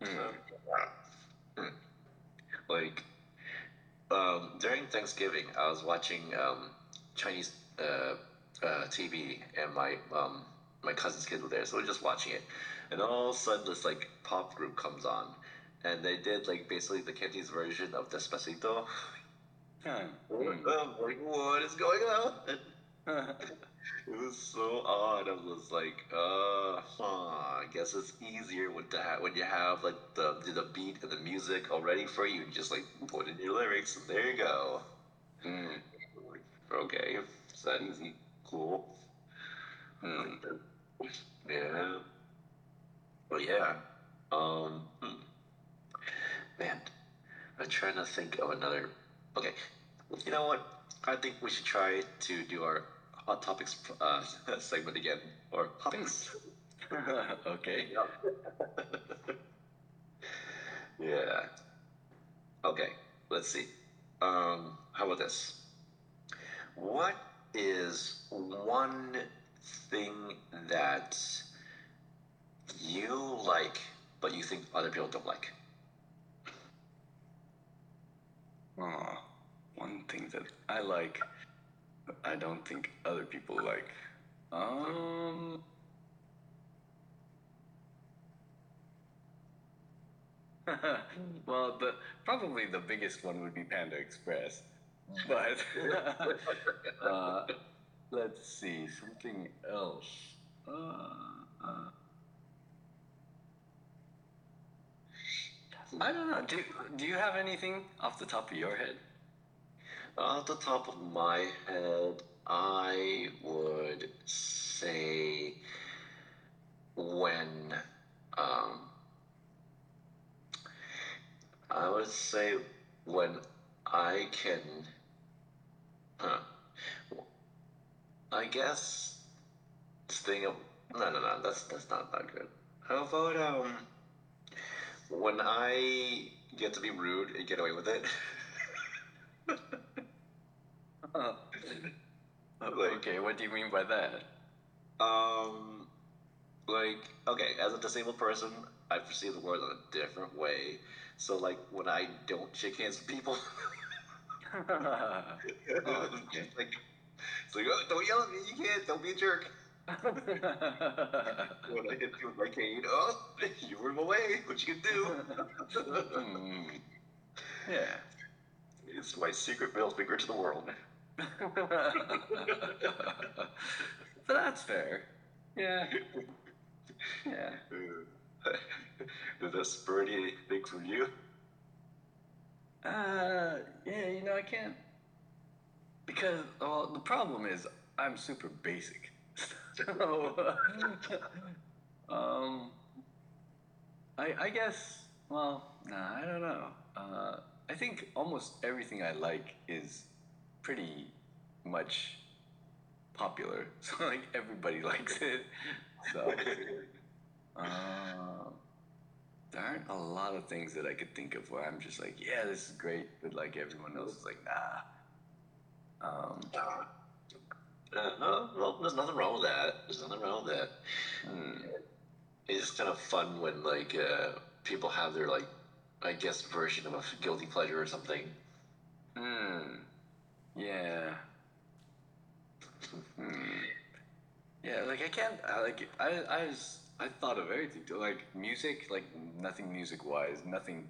Mm. Hmm. Like um, during Thanksgiving, I was watching um, Chinese uh, uh, TV, and my um, my cousin's kids were there, so we're just watching it. And all of a sudden, this like pop group comes on, and they did like basically the Cantonese version of Despacito. Yeah. I'm like, what is going on? It was so odd. I was like, uh, huh, I guess it's easier with the when you have like the the beat and the music already for you. And just like put in your lyrics, and there you go. Mm. Okay, is that easy? Cool. Mm. Yeah. Well, yeah. Um, hmm. man, I'm trying to think of another. Okay, you know what? I think we should try to do our hot topics uh, segment again, or topics. okay. yeah. Okay, let's see. Um, how about this? What is one thing that you like, but you think other people don't like? Oh, one thing that I like, but I don't think other people like. Um. well, the probably the biggest one would be Panda Express, but uh, let's see something else. Uh, uh, I don't know. Do Do you have anything off the top of your head? Off the top of my head, I would say when um, I would say when I can, huh? I guess this thing of no, no, no. That's that's not that good. How about um, when I get to be rude and get away with it? Uh, okay, what do you mean by that? Um, like, okay, as a disabled person, I perceive the world in a different way. So, like, when I don't shake hands with people, Oh, okay. it's like, it's like, oh, don't yell at me, you can't, don't be a jerk. When I hit you with my cane, oh, you were in my way, what you can do? Yeah. it's my secret bills finger to the world. but that's fair. Yeah. Yeah. That spur anything from you? Uh, yeah, you know, I can't. Because, well, the problem is I'm super basic. so, um, I, I guess, well, nah, I don't know. Uh, I think almost everything I like is pretty much popular. So, like, everybody likes it. So, um, there aren't a lot of things that I could think of where I'm just like, yeah, this is great, but like everyone else is like, nah. Um, Uh, no, well, there's nothing wrong with that. There's nothing wrong with that. hmm. It's kind of fun when like uh, people have their like, I guess, version of a guilty pleasure or something. Hmm. Yeah. Hmm. Yeah, like I can't. I, like I, I was. I thought of everything. Like music, like nothing music wise, nothing.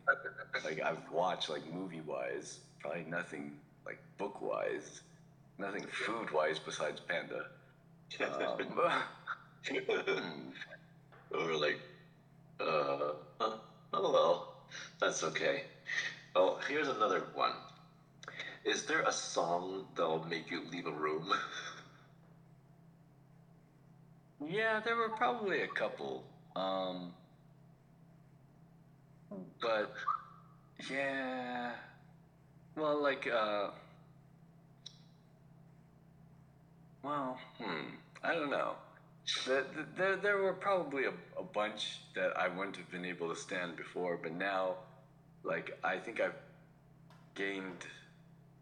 Like I've watched like movie wise, probably nothing like book wise, nothing food wise besides Panda. Um, or like, uh, oh well, that's okay. Oh, here's another one. Is there a song that'll make you leave a room? Yeah, there were probably a couple. Um, but yeah, well, like uh, well, hmm, I don't know. The, the, there, there were probably a, a bunch that I wouldn't have been able to stand before, but now, like, I think I've gained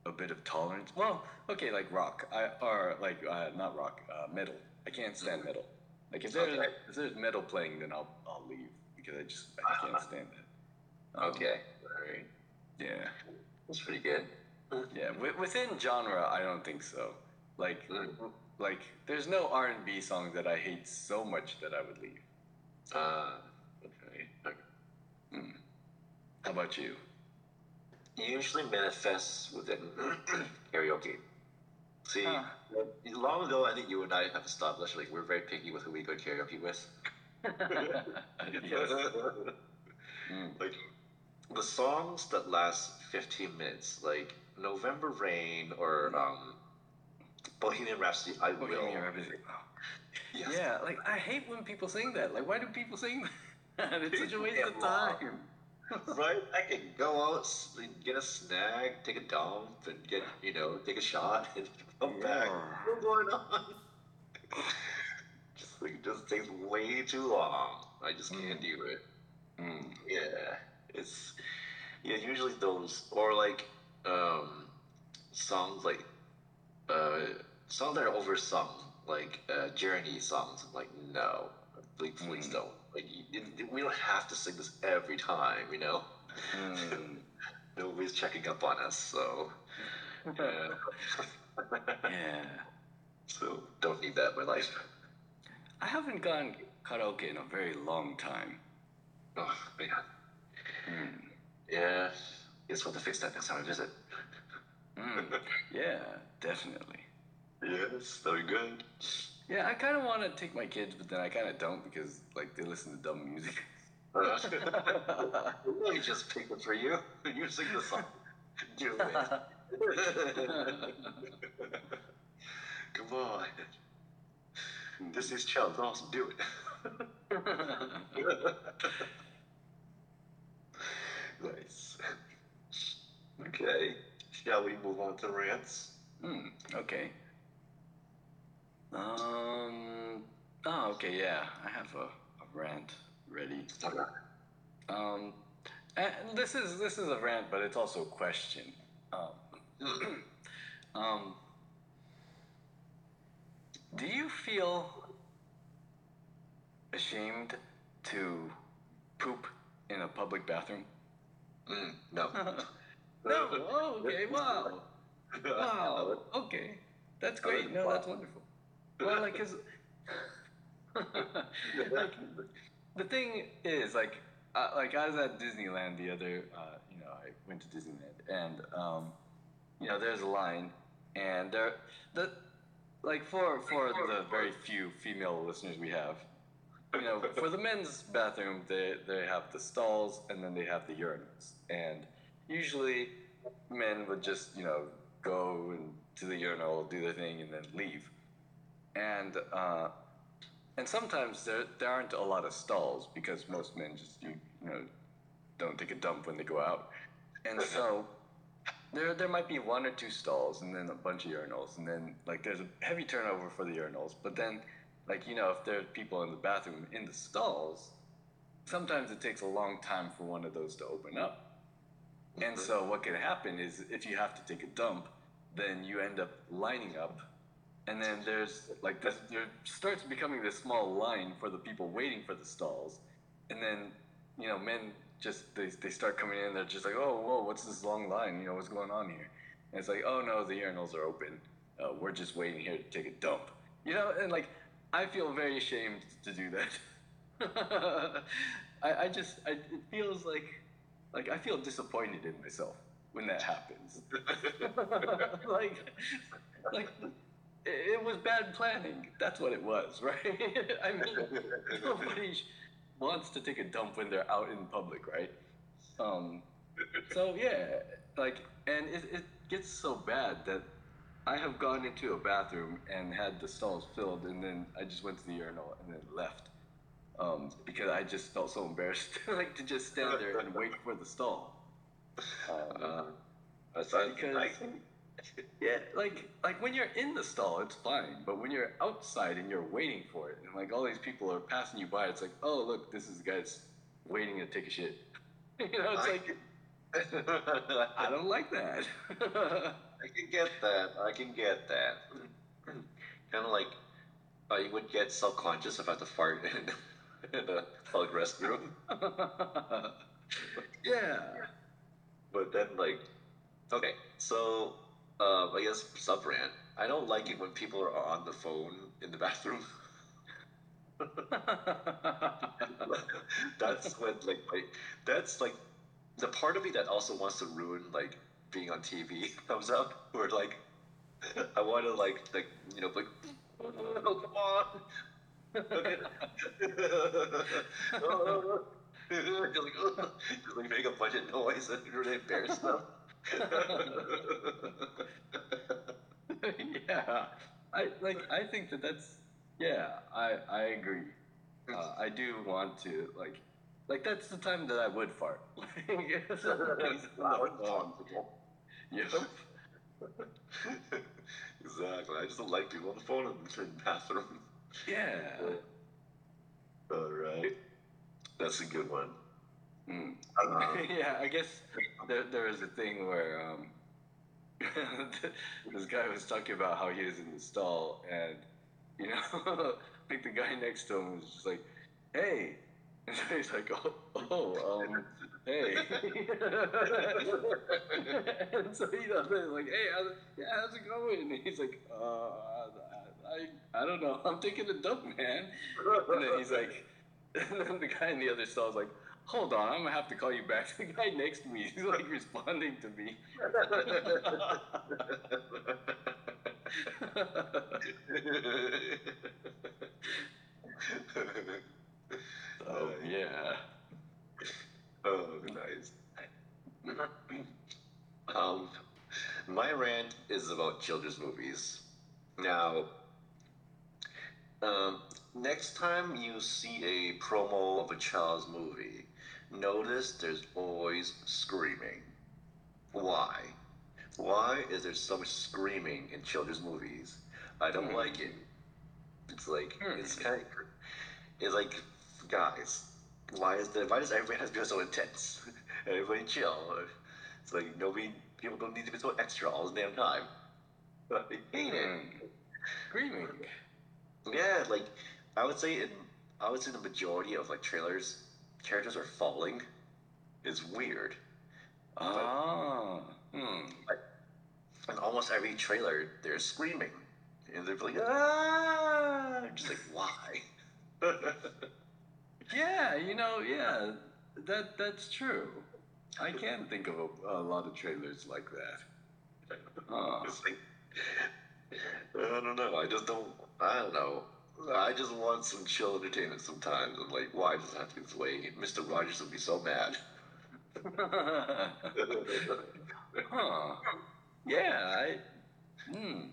a bit of tolerance. Well, okay, like rock, I or like uh, not rock, uh, metal. I can't stand metal. Like if there's Okay. if there's metal playing, then I'll I'll leave because I just I can't stand it. Um, Okay, alright. Yeah, That's pretty good. yeah. W- within genre, I don't think so. Like Mm. like there's no R and B song that I hate so much that I would leave. Uh, okay. Hmm. How about you? Usually manifests within karaoke. See, Huh. long ago, I think you and I have established like we're very picky with who we go karaoke with. yes. Mm. like the songs that last 15 minutes, like November Rain or um, Bohemian Rhapsody, I will. Bohemian Rhapsody. Oh. Yes. Yeah, like I hate when people sing that. Like, why do people sing that? It's such a waste of Yeah, time. right? I can go out, get a snack, take a dump, and get, you know, take a shot and come back. What's going on? just like, it just takes way too long. I just can't do it. Mm. Yeah, it's yeah. Usually those or like um songs like uh songs that are oversung, like uh Journey songs. I'm like no, like please Mm. don't. Like you, you- we don't have to sing this every time, you know. Mm. Nobody's checking up on us, so yeah. yeah. so don't need that in my life. I haven't gone karaoke in a very long time. Oh man, Mm. yeah. Guess we'll have to fix that next time I visit. Mm. Yeah, definitely. Yes, very good. Yeah, I kind of want to take my kids, but then I kind of don't because like they listen to dumb music. we just pick it for you. You sing the song. Do it. Come on. This is child awesome. Do it. nice. Okay. Shall we move on to rants? Hmm. Okay. Um. Oh, okay. Yeah, I have a, a rant ready. Okay. Um. And this is this is a rant, but it's also a question. Um. um. Do you feel ashamed to poop in a public bathroom? Mm, no. no. Oh, okay. Wow. Wow. Okay. That's great. No, that's wonderful. Well, like, cause, like, the thing is, like, uh, like I was at Disneyland the other, uh, you know, I went to Disneyland, and um, you know, there's a line, and there, the, like, for for the very few female listeners we have, you know, for the men's bathroom, they they have the stalls, and then they have the urinals, and usually men would just you know go and to the urinal, do their thing, and then leave. And uh, and sometimes there there aren't a lot of stalls because most men just you, you know don't take a dump when they go out, and so there there might be one or two stalls and then a bunch of urinals, and then like there's a heavy turnover for the urinals, but then like you know if there's people in the bathroom in the stalls, sometimes it takes a long time for one of those to open up. And so mm-hmm. what can happen is if you have to take a dump, then you end up lining up, and then there's like this there starts becoming this small line for the people waiting for the stalls, and then you know men just they, they start coming in they're just like oh whoa what's this long line you know what's going on here and it's like oh no the urinals are open uh, we're just waiting here to take a dump you know and like I feel very ashamed to do that I, I just I, it feels like like I feel disappointed in myself when that happens. like, like, it, was bad planning. That's what it was, right? I mean, nobody wants to take a dump when they're out in public, right? Um, so yeah, like, and it, it gets so bad that I have gone into a bathroom and had the stalls filled, and then I just went to the urinal and then left. Um, because I just felt so embarrassed, like to just stand there and wait for the stall. Um, Uh, that's Because- I, yeah, like like when you're in the stall, it's fine, but when you're outside and you're waiting for it, and like all these people are passing you by, it's like, oh look, this is the guy that's waiting to take a shit. you know, it's I- like I don't like that. I can get that. I can get that. kind of like I would get self conscious if I had to fart in, in a public restroom. yeah. But then, like, okay, so um, I guess sub rant. I don't like it when people are on the phone in the bathroom. that's when, like, my, that's like the part of me that also wants to ruin like being on TV comes up. Where like, I want to like, like you know, like, oh come on. just like, just like make a bunch of noise and really embarrass them. yeah. I like I think that that's yeah, I I agree. Uh, I do want to like like that's the time that I would fart. Like, somebody's on the phone. Yep. exactly. I just don't like people on the phone in the bathroom. Yeah. All right. That's a good one. Mm. Uh, yeah, I guess there there was a thing where um this guy was talking about how he was in the stall and you know like the guy next to him was just like, Hey. And so he's like, Oh oh um hey. And so you know they're like, Hey, how's it, yeah, how's it going? And he's like, Uh I I don't know, I'm taking a dump man. And then he's like, and then the guy in the other stall is like, hold on, I'm gonna have to call you back. The guy next to me is like responding to me. oh yeah. Oh, nice. um, my rant is about children's movies. Now, um, next time you see a promo of a child's movie, notice there's always screaming. Why? Why is there so much screaming in children's movies? I don't Hmm. like it. It's like Hmm. it's kind of it's like guys, why is the why does everybody have to be so intense? Everybody chill. It's like nobody people don't need to be so extra all the damn time. I hate it. Hmm. Screaming. Yeah, like I would say in I would say the majority of like trailers, characters are falling. Is weird. Ah. Hmm. And almost every trailer, they're screaming, and they're like, ah, I'm just like why? Yeah, you know, yeah, that that's true. I can think of a, a lot of trailers like that. It's like, I don't know. I just don't. I don't know. I just want some chill entertainment sometimes. I'm like, why does it have to be this way? Mr. Rogers would be so mad. huh. Yeah, I. Hmm.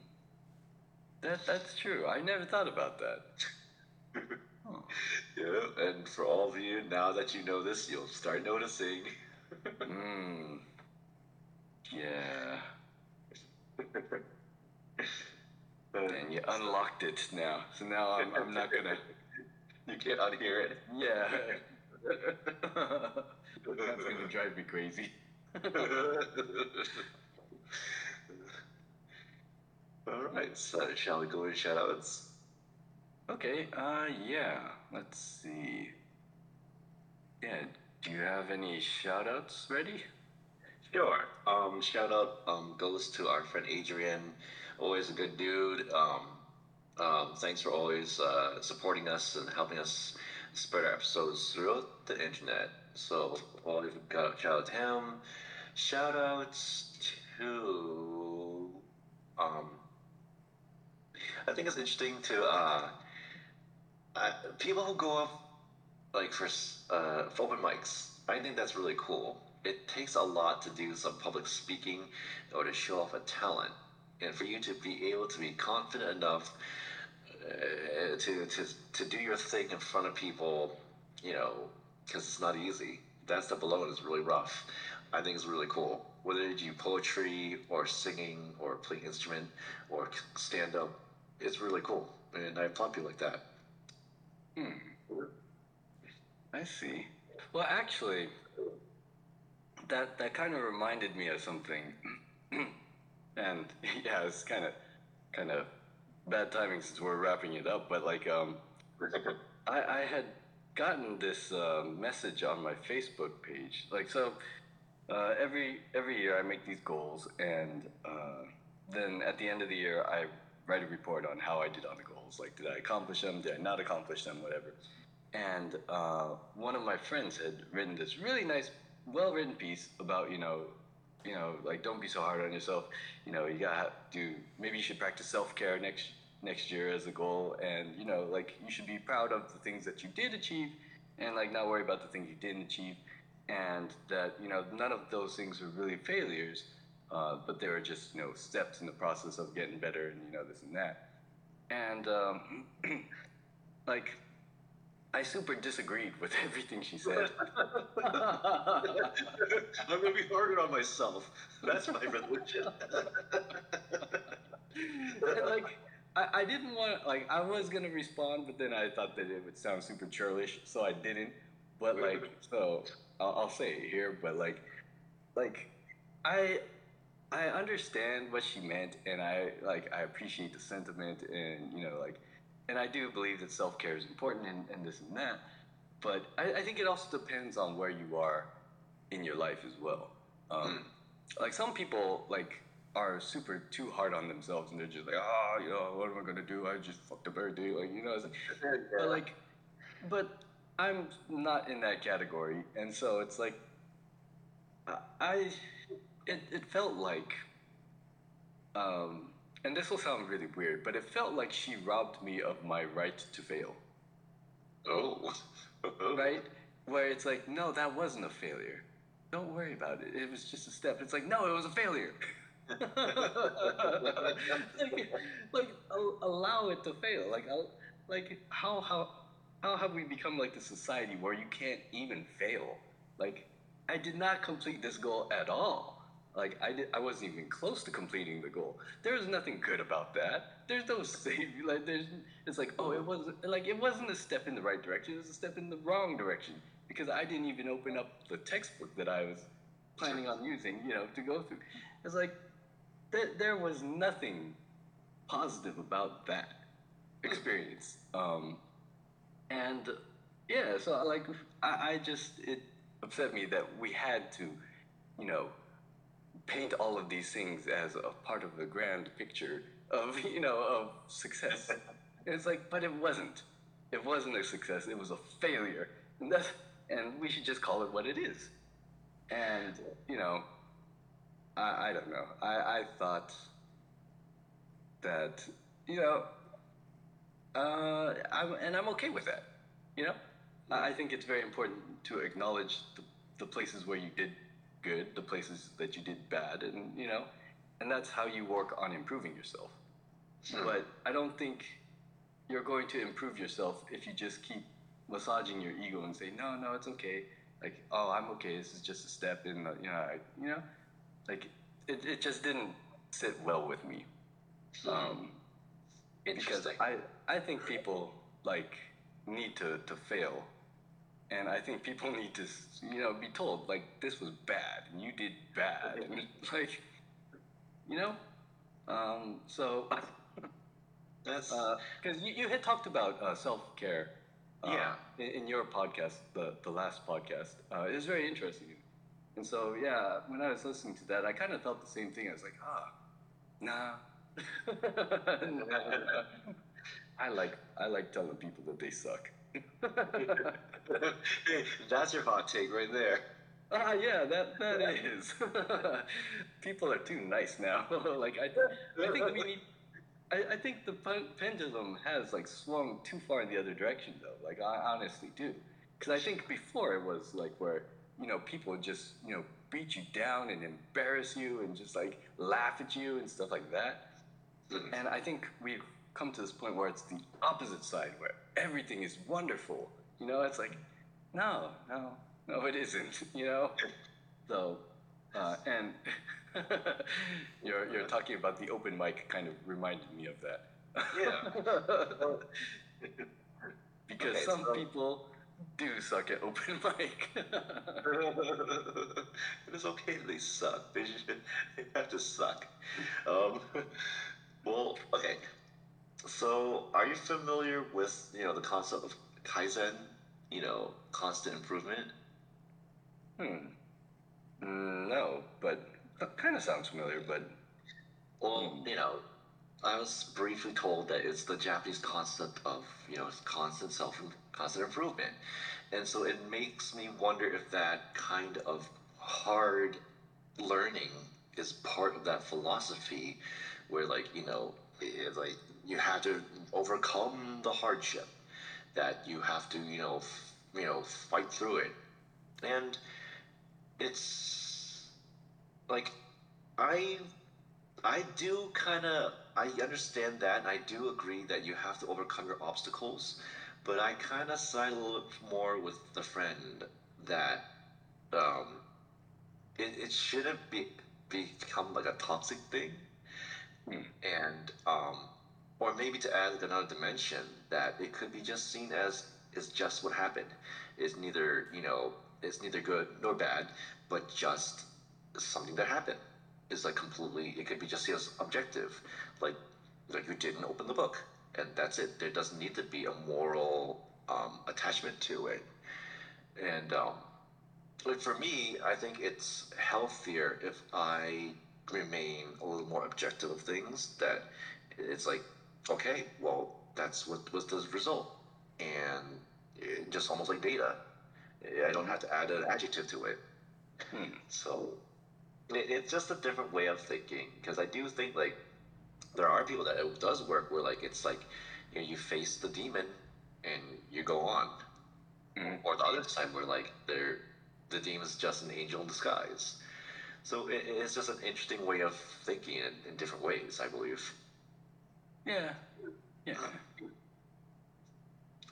That that's true. I never thought about that. Huh. Yeah, and for all of you, now that you know this, you'll start noticing. Hmm. Yeah. And you unlocked it now, so now I'm I'm not gonna. You can't unhear it. Yeah. That's gonna drive me crazy. All right, so shall we go to shoutouts? Okay, uh, yeah, let's see. Yeah, do you have any shoutouts ready? Sure. Um, shout out um, goes to our friend Adrian. Always a good dude. Um, um, thanks for always uh, supporting us and helping us spread our episodes throughout the internet. So, always got shout out to him. Shout outs to um, I think it's interesting to uh, people who go up like for uh, for open mics. I think that's really cool. It takes a lot to do some public speaking or to show off a talent, and for you to be able to be confident enough uh, to to to do your thing in front of people, you know, because it's not easy. That stuff alone is really rough. I think it's really cool. Whether you do poetry or singing or play instrument or stand up, it's really cool, and I applaud you like that. Hmm. I see. Well, actually, that that kind of reminded me of something, and yeah, it's kind of kind of bad timing since we're wrapping it up. But like, um, I I had gotten this uh, message on my Facebook page. Like, so uh, every every year I make these goals, and uh, then at the end of the year I write a report on how I did on the goals. Like, did I accomplish them? Did I not accomplish them? Whatever. And uh, one of my friends had written this really nice, well-written piece about you know, you know, like don't be so hard on yourself. You know, you gotta do. Maybe you should practice self-care next next year as a goal, and you know, like you should be proud of the things that you did achieve, and like not worry about the things you didn't achieve, and that you know none of those things were really failures, uh, but they were just you know steps in the process of getting better, and you know this and that, and um, like I super disagreed with everything she said. I'm gonna be harder on myself. That's my religion. Like I, I didn't want like I was gonna respond, but then I thought that it would sound super churlish, so I didn't. But like so I'll, I'll say it here, but like like I I understand what she meant, and I like I appreciate the sentiment, and you know like and I do believe that self care is important and, and this and that. But I, I think it also depends on where you are in your life as well. Um, like some people like are super too hard on themselves and they're just like, oh, you know, what am I gonna do? I just fucked up every day, like you know. It's like, but like, but I'm not in that category, and so it's like, I, I it it felt like, um, and this will sound really weird, but it felt like she robbed me of my right to fail, oh. right? Where it's like, no, that wasn't a failure. Don't worry about it. It was just a step. It's like, no, it was a failure. like, like allow it to fail. Like, like how how how have we become like the society where you can't even fail? Like, I did not complete this goal at all. Like, I did, I wasn't even close to completing the goal. There was nothing good about that. There's no save. Like, there's it's like, oh, it wasn't like it wasn't a step in the right direction. It was a step in the wrong direction because I didn't even open up the textbook that I was planning on using, you know, to go through. It's like there, there was nothing positive about that experience. Um, and yeah, so like I, I just it upset me that we had to, you know, paint all of these things as a part of the grand picture of you know of success. And it's like, but it wasn't. It wasn't a success. It was a failure, and that's and we should just call it what it is. And you know, I, I don't know. I, I thought that you know, uh, I'm, and I'm okay with that. You know, I I think it's very important to acknowledge the, the places where you did good, the places that you did bad, and you know, and that's how you work on improving yourself. But I don't think you're going to improve yourself if you just keep massaging your ego and say, no, no, it's okay. Like, oh, I'm okay. This is just a step in the, you know, I, you know, like it, it just didn't sit well with me. Um, because. I, I think people like need to, to fail. And I think people need to, you know, be told like this was bad and you did bad and like, you know, um, so That's because you, you had talked about uh, self care, uh, Yeah. in, in your podcast, the the last podcast. Uh, it was very interesting, and so yeah, when I was listening to that, I kind of felt the same thing. I was like, ah, nah. I like I like telling people that they suck. that's your hot take right there. Ah, yeah, that that is. People are too nice now. like I, I think we need, I, I think the pen- pendulum has like swung too far in the other direction though. Like I honestly do, because I think before it was like where you know people would just you know beat you down and embarrass you and just like laugh at you and stuff like that. Mhm. And I think we've come to this point where it's the opposite side, where everything is wonderful. You know, it's like, no, no, no, it isn't. You know, so uh, and you're you're talking about the open mic, kind of reminded me of that. Yeah. because Okay, some so- people do suck at open mic. it is okay they suck. They should they have to suck. Um, well, okay. So, are you familiar with you know the concept of kaizen? You know, constant improvement. hmm. Mm, no, but that kind of sounds familiar. But Well, Hmm. you know, I was briefly told that it's the Japanese concept of you know constant self constant improvement, and so it makes me wonder if that kind of hard learning is part of that philosophy, where like you know, it's like you have to overcome the hardship, that you have to you know f- you know fight through it, and it's like I I do kind of I understand that, and I do agree that you have to overcome your obstacles. But I kind of side a little bit more with the friend that um, it, it shouldn't be become like a toxic thing, Hmm. and um, or maybe to add another dimension that it could be just seen as is just what happened. It's neither you know it's neither good nor bad, but just something that happened. Is like completely it could be just seen as objective. Like like you didn't open the book and that's it. There doesn't need to be a moral um, attachment to it. And um, like for me i think it's healthier if i remain a little more objective of things that it's like okay well that's what was the result and it, just almost like data i don't have to add an adjective to it hmm. so it, it's just a different way of thinking because I do think like there are people that it does work where like it's like you know you face the demon and you go on, Mhm. or the other side where like they're the demon's just an angel in disguise. So it, it's just an interesting way of thinking in, in different ways, I believe. Yeah, yeah.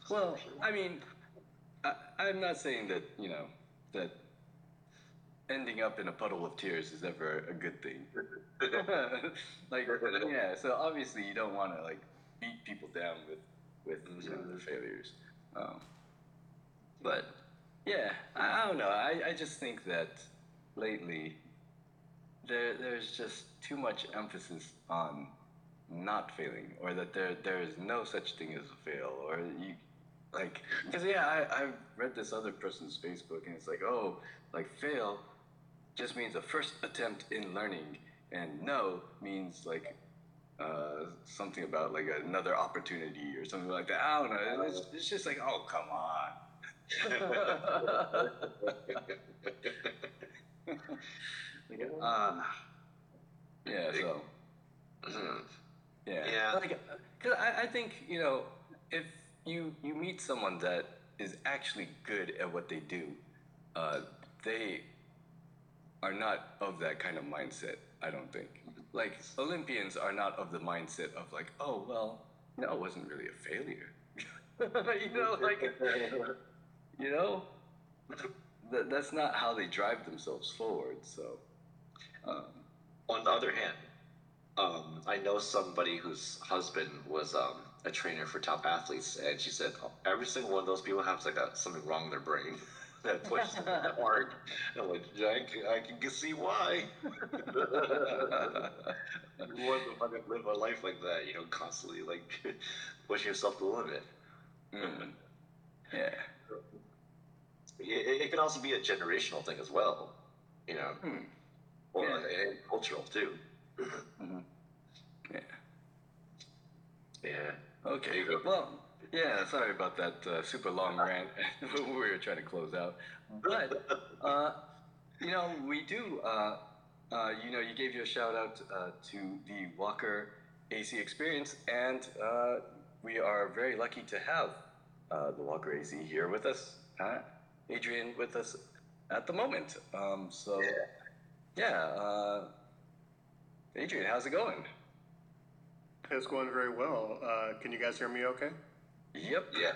Well, I mean, I, I'm not saying that you know that ending up in a puddle of tears is ever a good thing. like, yeah. So obviously, you don't want to like beat people down with with you know, their failures. Um, but yeah, I, I don't know. I, I just think that lately there there's just too much emphasis on not failing, or that there there is no such thing as a fail, or you like because yeah, I I've read this other person's Facebook, and it's like oh like fail just means a first attempt in learning, and no means like uh, something about like another opportunity or something like that. I don't know. It's, it's just like oh come on. like, uh, yeah. So. Yeah. Yeah. Like, because I, I think you know, if you you meet someone that is actually good at what they do, uh, they are not of that kind of mindset. I don't think. Like Olympians are not of the mindset of like, oh well, no, it wasn't really a failure. you know, like you know, that, that's not how they drive themselves forward. So. Um, On the other hand, um, I know somebody whose husband was um, a trainer for top athletes, and she said oh, every single one of those people has like a, something wrong in their brain that pushes them that hard. And I'm like, I can, I can see why. you want to fucking live a life like that, you know, constantly like pushing yourself to the limit. mm, yeah. It, it can also be a generational thing as well, you know, Hmm. or Yeah. cultural too. Yeah. Yeah. Okay. There you go. Well, yeah. Sorry about that uh, super long rant. we were trying to close out, but uh, you know, we do. Uh, uh, you know, you gave your shout out uh, to the Walker AC Experience, and uh, we are very lucky to have uh, the Walker AC here with us, Adrian with us at the moment. Um, so, yeah, uh, Adrian, how's it going? It's going very well. Uh, can you guys hear me okay? Yep. Yeah.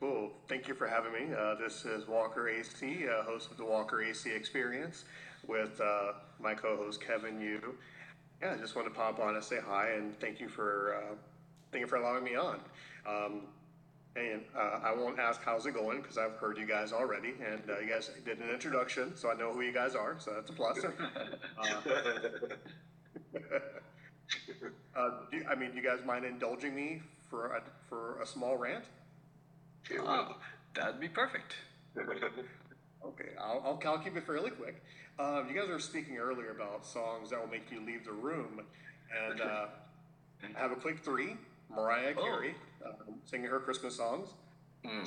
Cool. Thank you for having me. Uh, this is Walker AC, uh, host of the Walker AC Experience with uh, my co-host Kevin Yu. Yeah, I just want to pop on and say hi and thank you for uh, thank you for allowing me on. Um, and uh, I won't ask how's it going because I've heard you guys already, and uh, you guys did an introduction, so I know who you guys are, so that's a plus. uh, do, I mean, do you guys mind indulging me for a, for a small rant? Here Oh, that'd be perfect. Okay, I'll, I'll, I'll keep it fairly quick. Um, you guys were speaking earlier about songs that will make you leave the room, and uh, I have a quick three. Mariah Oh. Carey um, singing her Christmas songs, Mm.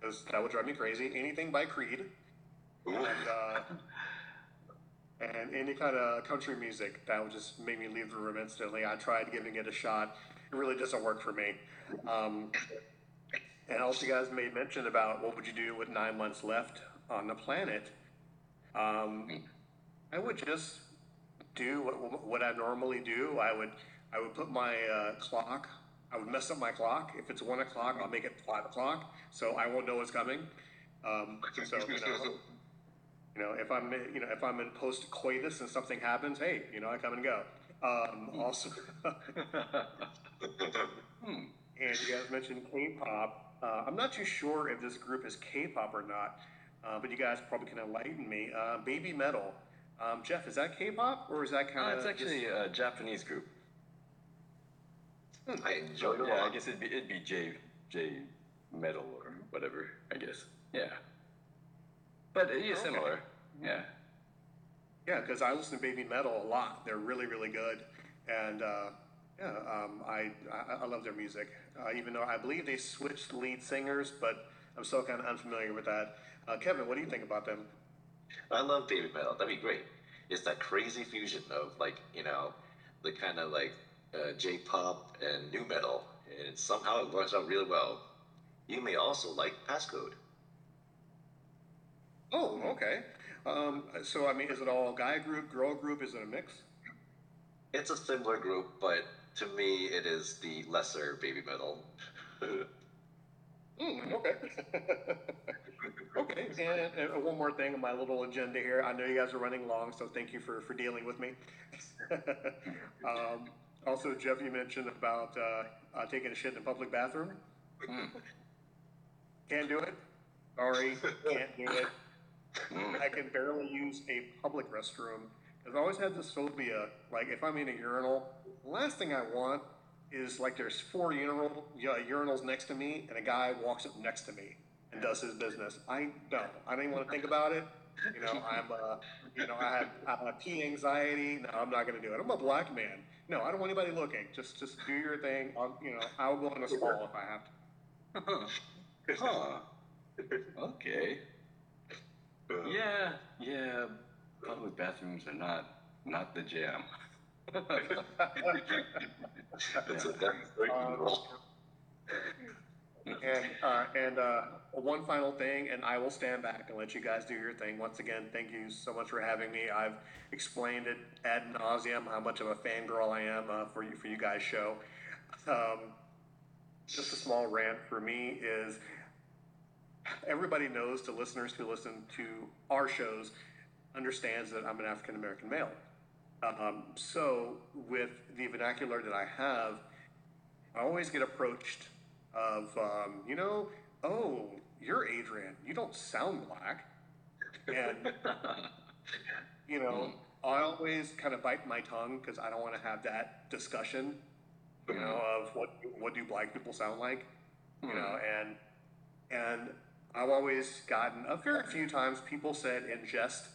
because that would drive me crazy. Anything by Creed, Ooh. and, uh, and any kind of country music that would just make me leave the room instantly. I tried giving it a shot. It really doesn't work for me. Um, and also, you guys made mention about what would you do with nine months left on the planet. Um, I would just do what, what I normally do. I would I would put my uh, clock. I would mess up my clock. If it's one o'clock, I'll make it five o'clock, so I won't know what's coming. Um, so you know, you know, if I'm you know if I'm in post coitus and something happens, hey, you know, I come and go. Um, also, Hmm. and you guys mentioned K-pop. Uh, I'm not too sure if this group is K-pop or not, uh, but you guys probably can enlighten me. Uh, Baby Metal. Um, Jeff, is that K-pop or is that Uh, kind of? it's actually a Japanese group. I enjoy it. Yeah, I guess it'd be it'd be J J metal or whatever. I guess. Yeah. But uh, yeah, Okay. similar. Yeah. Yeah, because I listen to Baby Metal a lot. They're really, really good, and uh, yeah, um, I, I I love their music. Uh, even though I believe they switched lead singers, but I'm still kind of unfamiliar with that. Uh, Kevin, what do you think about them? I love baby metal. That'd be great. It's that crazy fusion of like you know, the kind of like uh, J-pop and nu metal, and somehow it works out really well. You may also like Passcode. Oh, okay. Um, so I mean, is it all guy group, girl group? Is it a mix? It's a similar group, but to me, it is the lesser baby metal. Mm, okay. okay. And, and one more thing on my little agenda here. I know you guys are running long, so thank you for, for dealing with me. um, also, Jeff, you mentioned about uh, uh, taking a shit in a public bathroom. Mm. Can't do it. Sorry, can't do it. Mm. I can barely use a public restroom. I've always had this phobia. Like, if I'm in a urinal, the last thing I want is like there's four urinal, yeah, urinals next to me, and a guy walks up next to me and does his business. I don't. I don't even want to think about it. You know, I'm, uh, you know, I have, I have pee anxiety. No, I'm not going to do it. I'm a black man. No, I don't want anybody looking. Just, just do your thing. I'll, you know, I'll go in a stall if I have to. huh. Okay. Yeah. Yeah. Public bathrooms are not not the jam. It's a demonstration Um. And uh, and uh, one final thing, and I will stand back and let you guys do your thing. Once again, thank you so much for having me. I've explained it ad nauseum how much of a fangirl I am uh, for you for you guys' show. Um, just a small rant for me is everybody knows the listeners who listen to our shows understands that I'm an African American male. Um, so with the vernacular that I have, I always get approached of, um, you know, oh, you're Adrian. You don't sound black. And, you know, I always kind of bite my tongue because I don't want to have that discussion, you know, of what what do black people sound like, you know, and and I've always gotten a very few times people said in jest,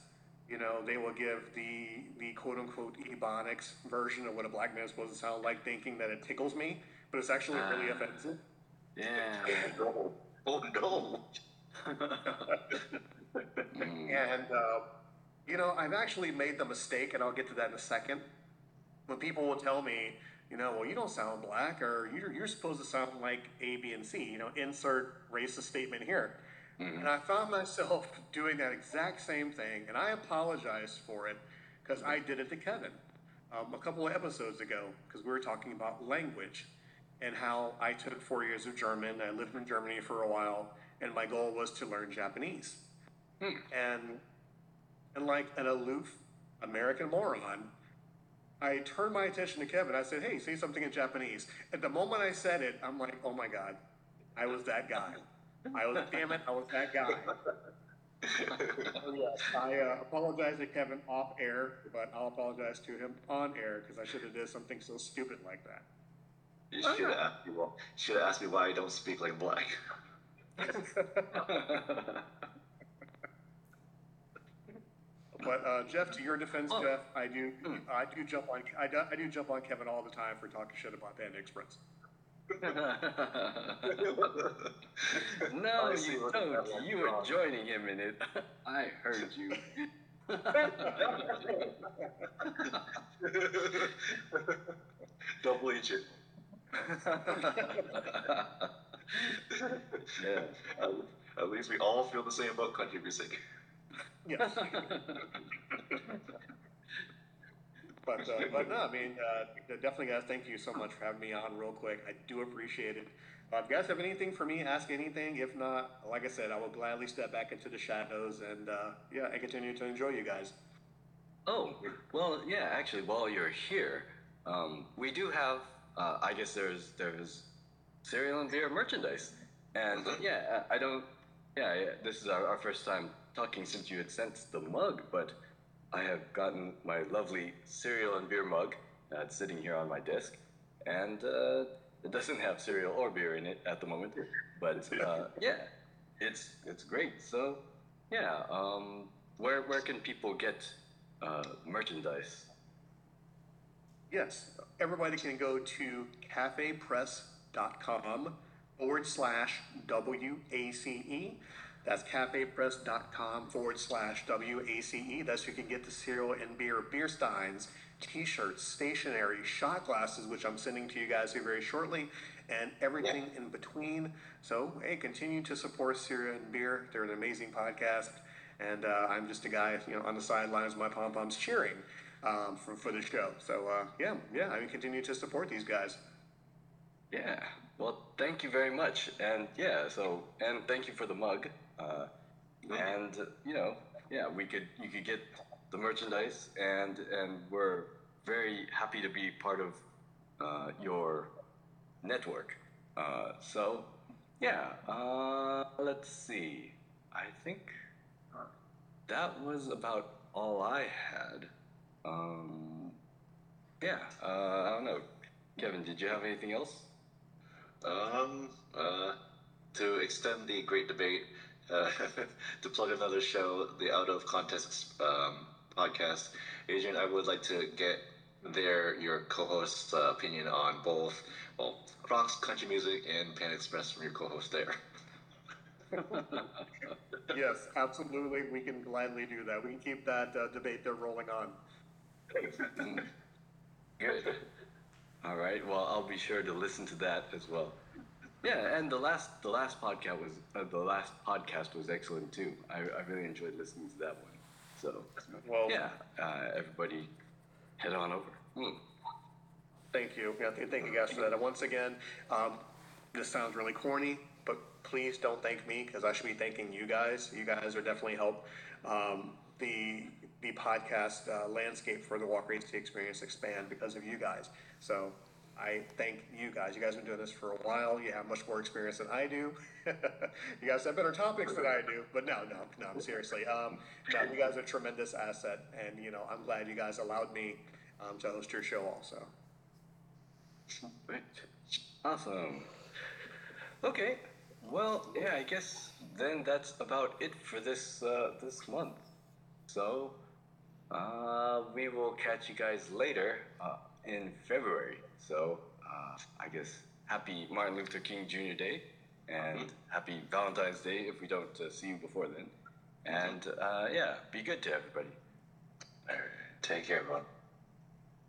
you know, they will give the the quote unquote ebonics version of what a black man is supposed to sound like, thinking that it tickles me, but it's actually really Ah. offensive. Yeah. Oh no. Mm. And, uh, you know, I've actually made the mistake, and I'll get to that in a second, when people will tell me, you know, well, you don't sound black, or you're, you're supposed to sound like A, B, and C, you know, insert racist statement here. And I found myself doing that exact same thing, and I apologize for it because I did it to Kevin um, a couple of episodes ago because we were talking about language and how I took four years of German. I lived in Germany for a while, and my goal was to learn Japanese. And and like an aloof American moron, I turned my attention to Kevin. I said, "Hey, say something in Japanese." At the moment I said it, I'm like, "Oh my god, I was that guy. I was damn it, I was that guy." Oh, yes, I uh, apologize to Kevin off air, but I'll apologize to him on air because I should have did something so stupid like that. You should have asked me. Well, should have asked me why I don't speak like black. But uh, Jeff, to your defense, Oh. Jeff, I do, Hmm. I do jump on, I do, I do jump on Kevin all the time for talking shit about Panda Express. no, I see you what don't. that You were wrong. joining him in it. I heard you. don't bleach it. yeah. At, at least we all feel the same about country music. Yes. But, uh, but no, I mean, uh, definitely, guys, thank you so much for having me on real quick. I do appreciate it. Uh, if you guys have anything for me, ask anything. If not, like I said, I will gladly step back into the shadows and, uh, yeah, I continue to enjoy you guys. Oh, well, yeah. Actually, while you're here, um, we do have. Uh, I guess there's there's cereal and beer merchandise, and yeah, I I don't. Yeah, yeah this is our, our first time talking since you had sent the mug, but I have gotten my lovely cereal and beer mug that's sitting here on my desk, and uh, it doesn't have cereal or beer in it at the moment, but uh, yeah, it's it's great. So yeah, um, where where can people get uh, merchandise? Yes, everybody can go to cafepress.com forward slash WACE. That's cafepress.com forward slash WACE. That's where you can get the cereal and beer, beer steins, t shirts, stationery, shot glasses, which I'm sending to you guys here very shortly, and everything in between. So, hey, continue to support Cereal and Beer. They're an amazing podcast. And uh, I'm just a guy, you know, on the sidelines, my pom poms cheering um, for, for the show. So uh, yeah, yeah, I mean, continue to support these guys. Yeah. Well, thank you very much, and yeah. So, and thank you for the mug. Uh, and uh, you know, yeah, we could you could get the merchandise, and and we're very happy to be part of uh, your network. Uh, so, yeah. Uh, let's see. I think that was about all I had. Um, yeah. Uh, I don't know. Kevin, did you have anything else? Um, uh, to extend the great debate, uh, to plug another show, the Out of Context um, podcast, Adrian, I would like to get their your co-host's uh, opinion on both, well, Crocs country music and Pan Express from your co-host there. yes, absolutely. We can gladly do that. We can keep that uh, debate there rolling on. Good. All right. Well, I'll be sure to listen to that as well. Yeah, and the last the last podcast was uh, the last podcast was excellent too. I, I really enjoyed listening to that one. So Well, yeah, uh, everybody head on over. Hmm. Thank you. Yeah, th- thank you guys for that. And once again, um, this sounds really corny, but please don't thank me because I should be thanking you guys. You guys are definitely help um, the the podcast uh, landscape for the Walker AC experience expand because of you guys. So I thank you guys. You guys have been doing this for a while. You have much more experience than I do. you guys have better topics than I do. But no, no, no. Seriously, um, no, you guys are a tremendous asset, and you know I'm glad you guys allowed me um, to host your show also. Awesome. Okay. Well, yeah, I guess then that's about it for this uh, this month. So, uh, we will catch you guys later uh, in February. So, uh, I guess happy Martin Luther King Jr. Day and happy Valentine's Day if we don't uh, see you before then. And uh, yeah, be good to everybody. Take care, everyone.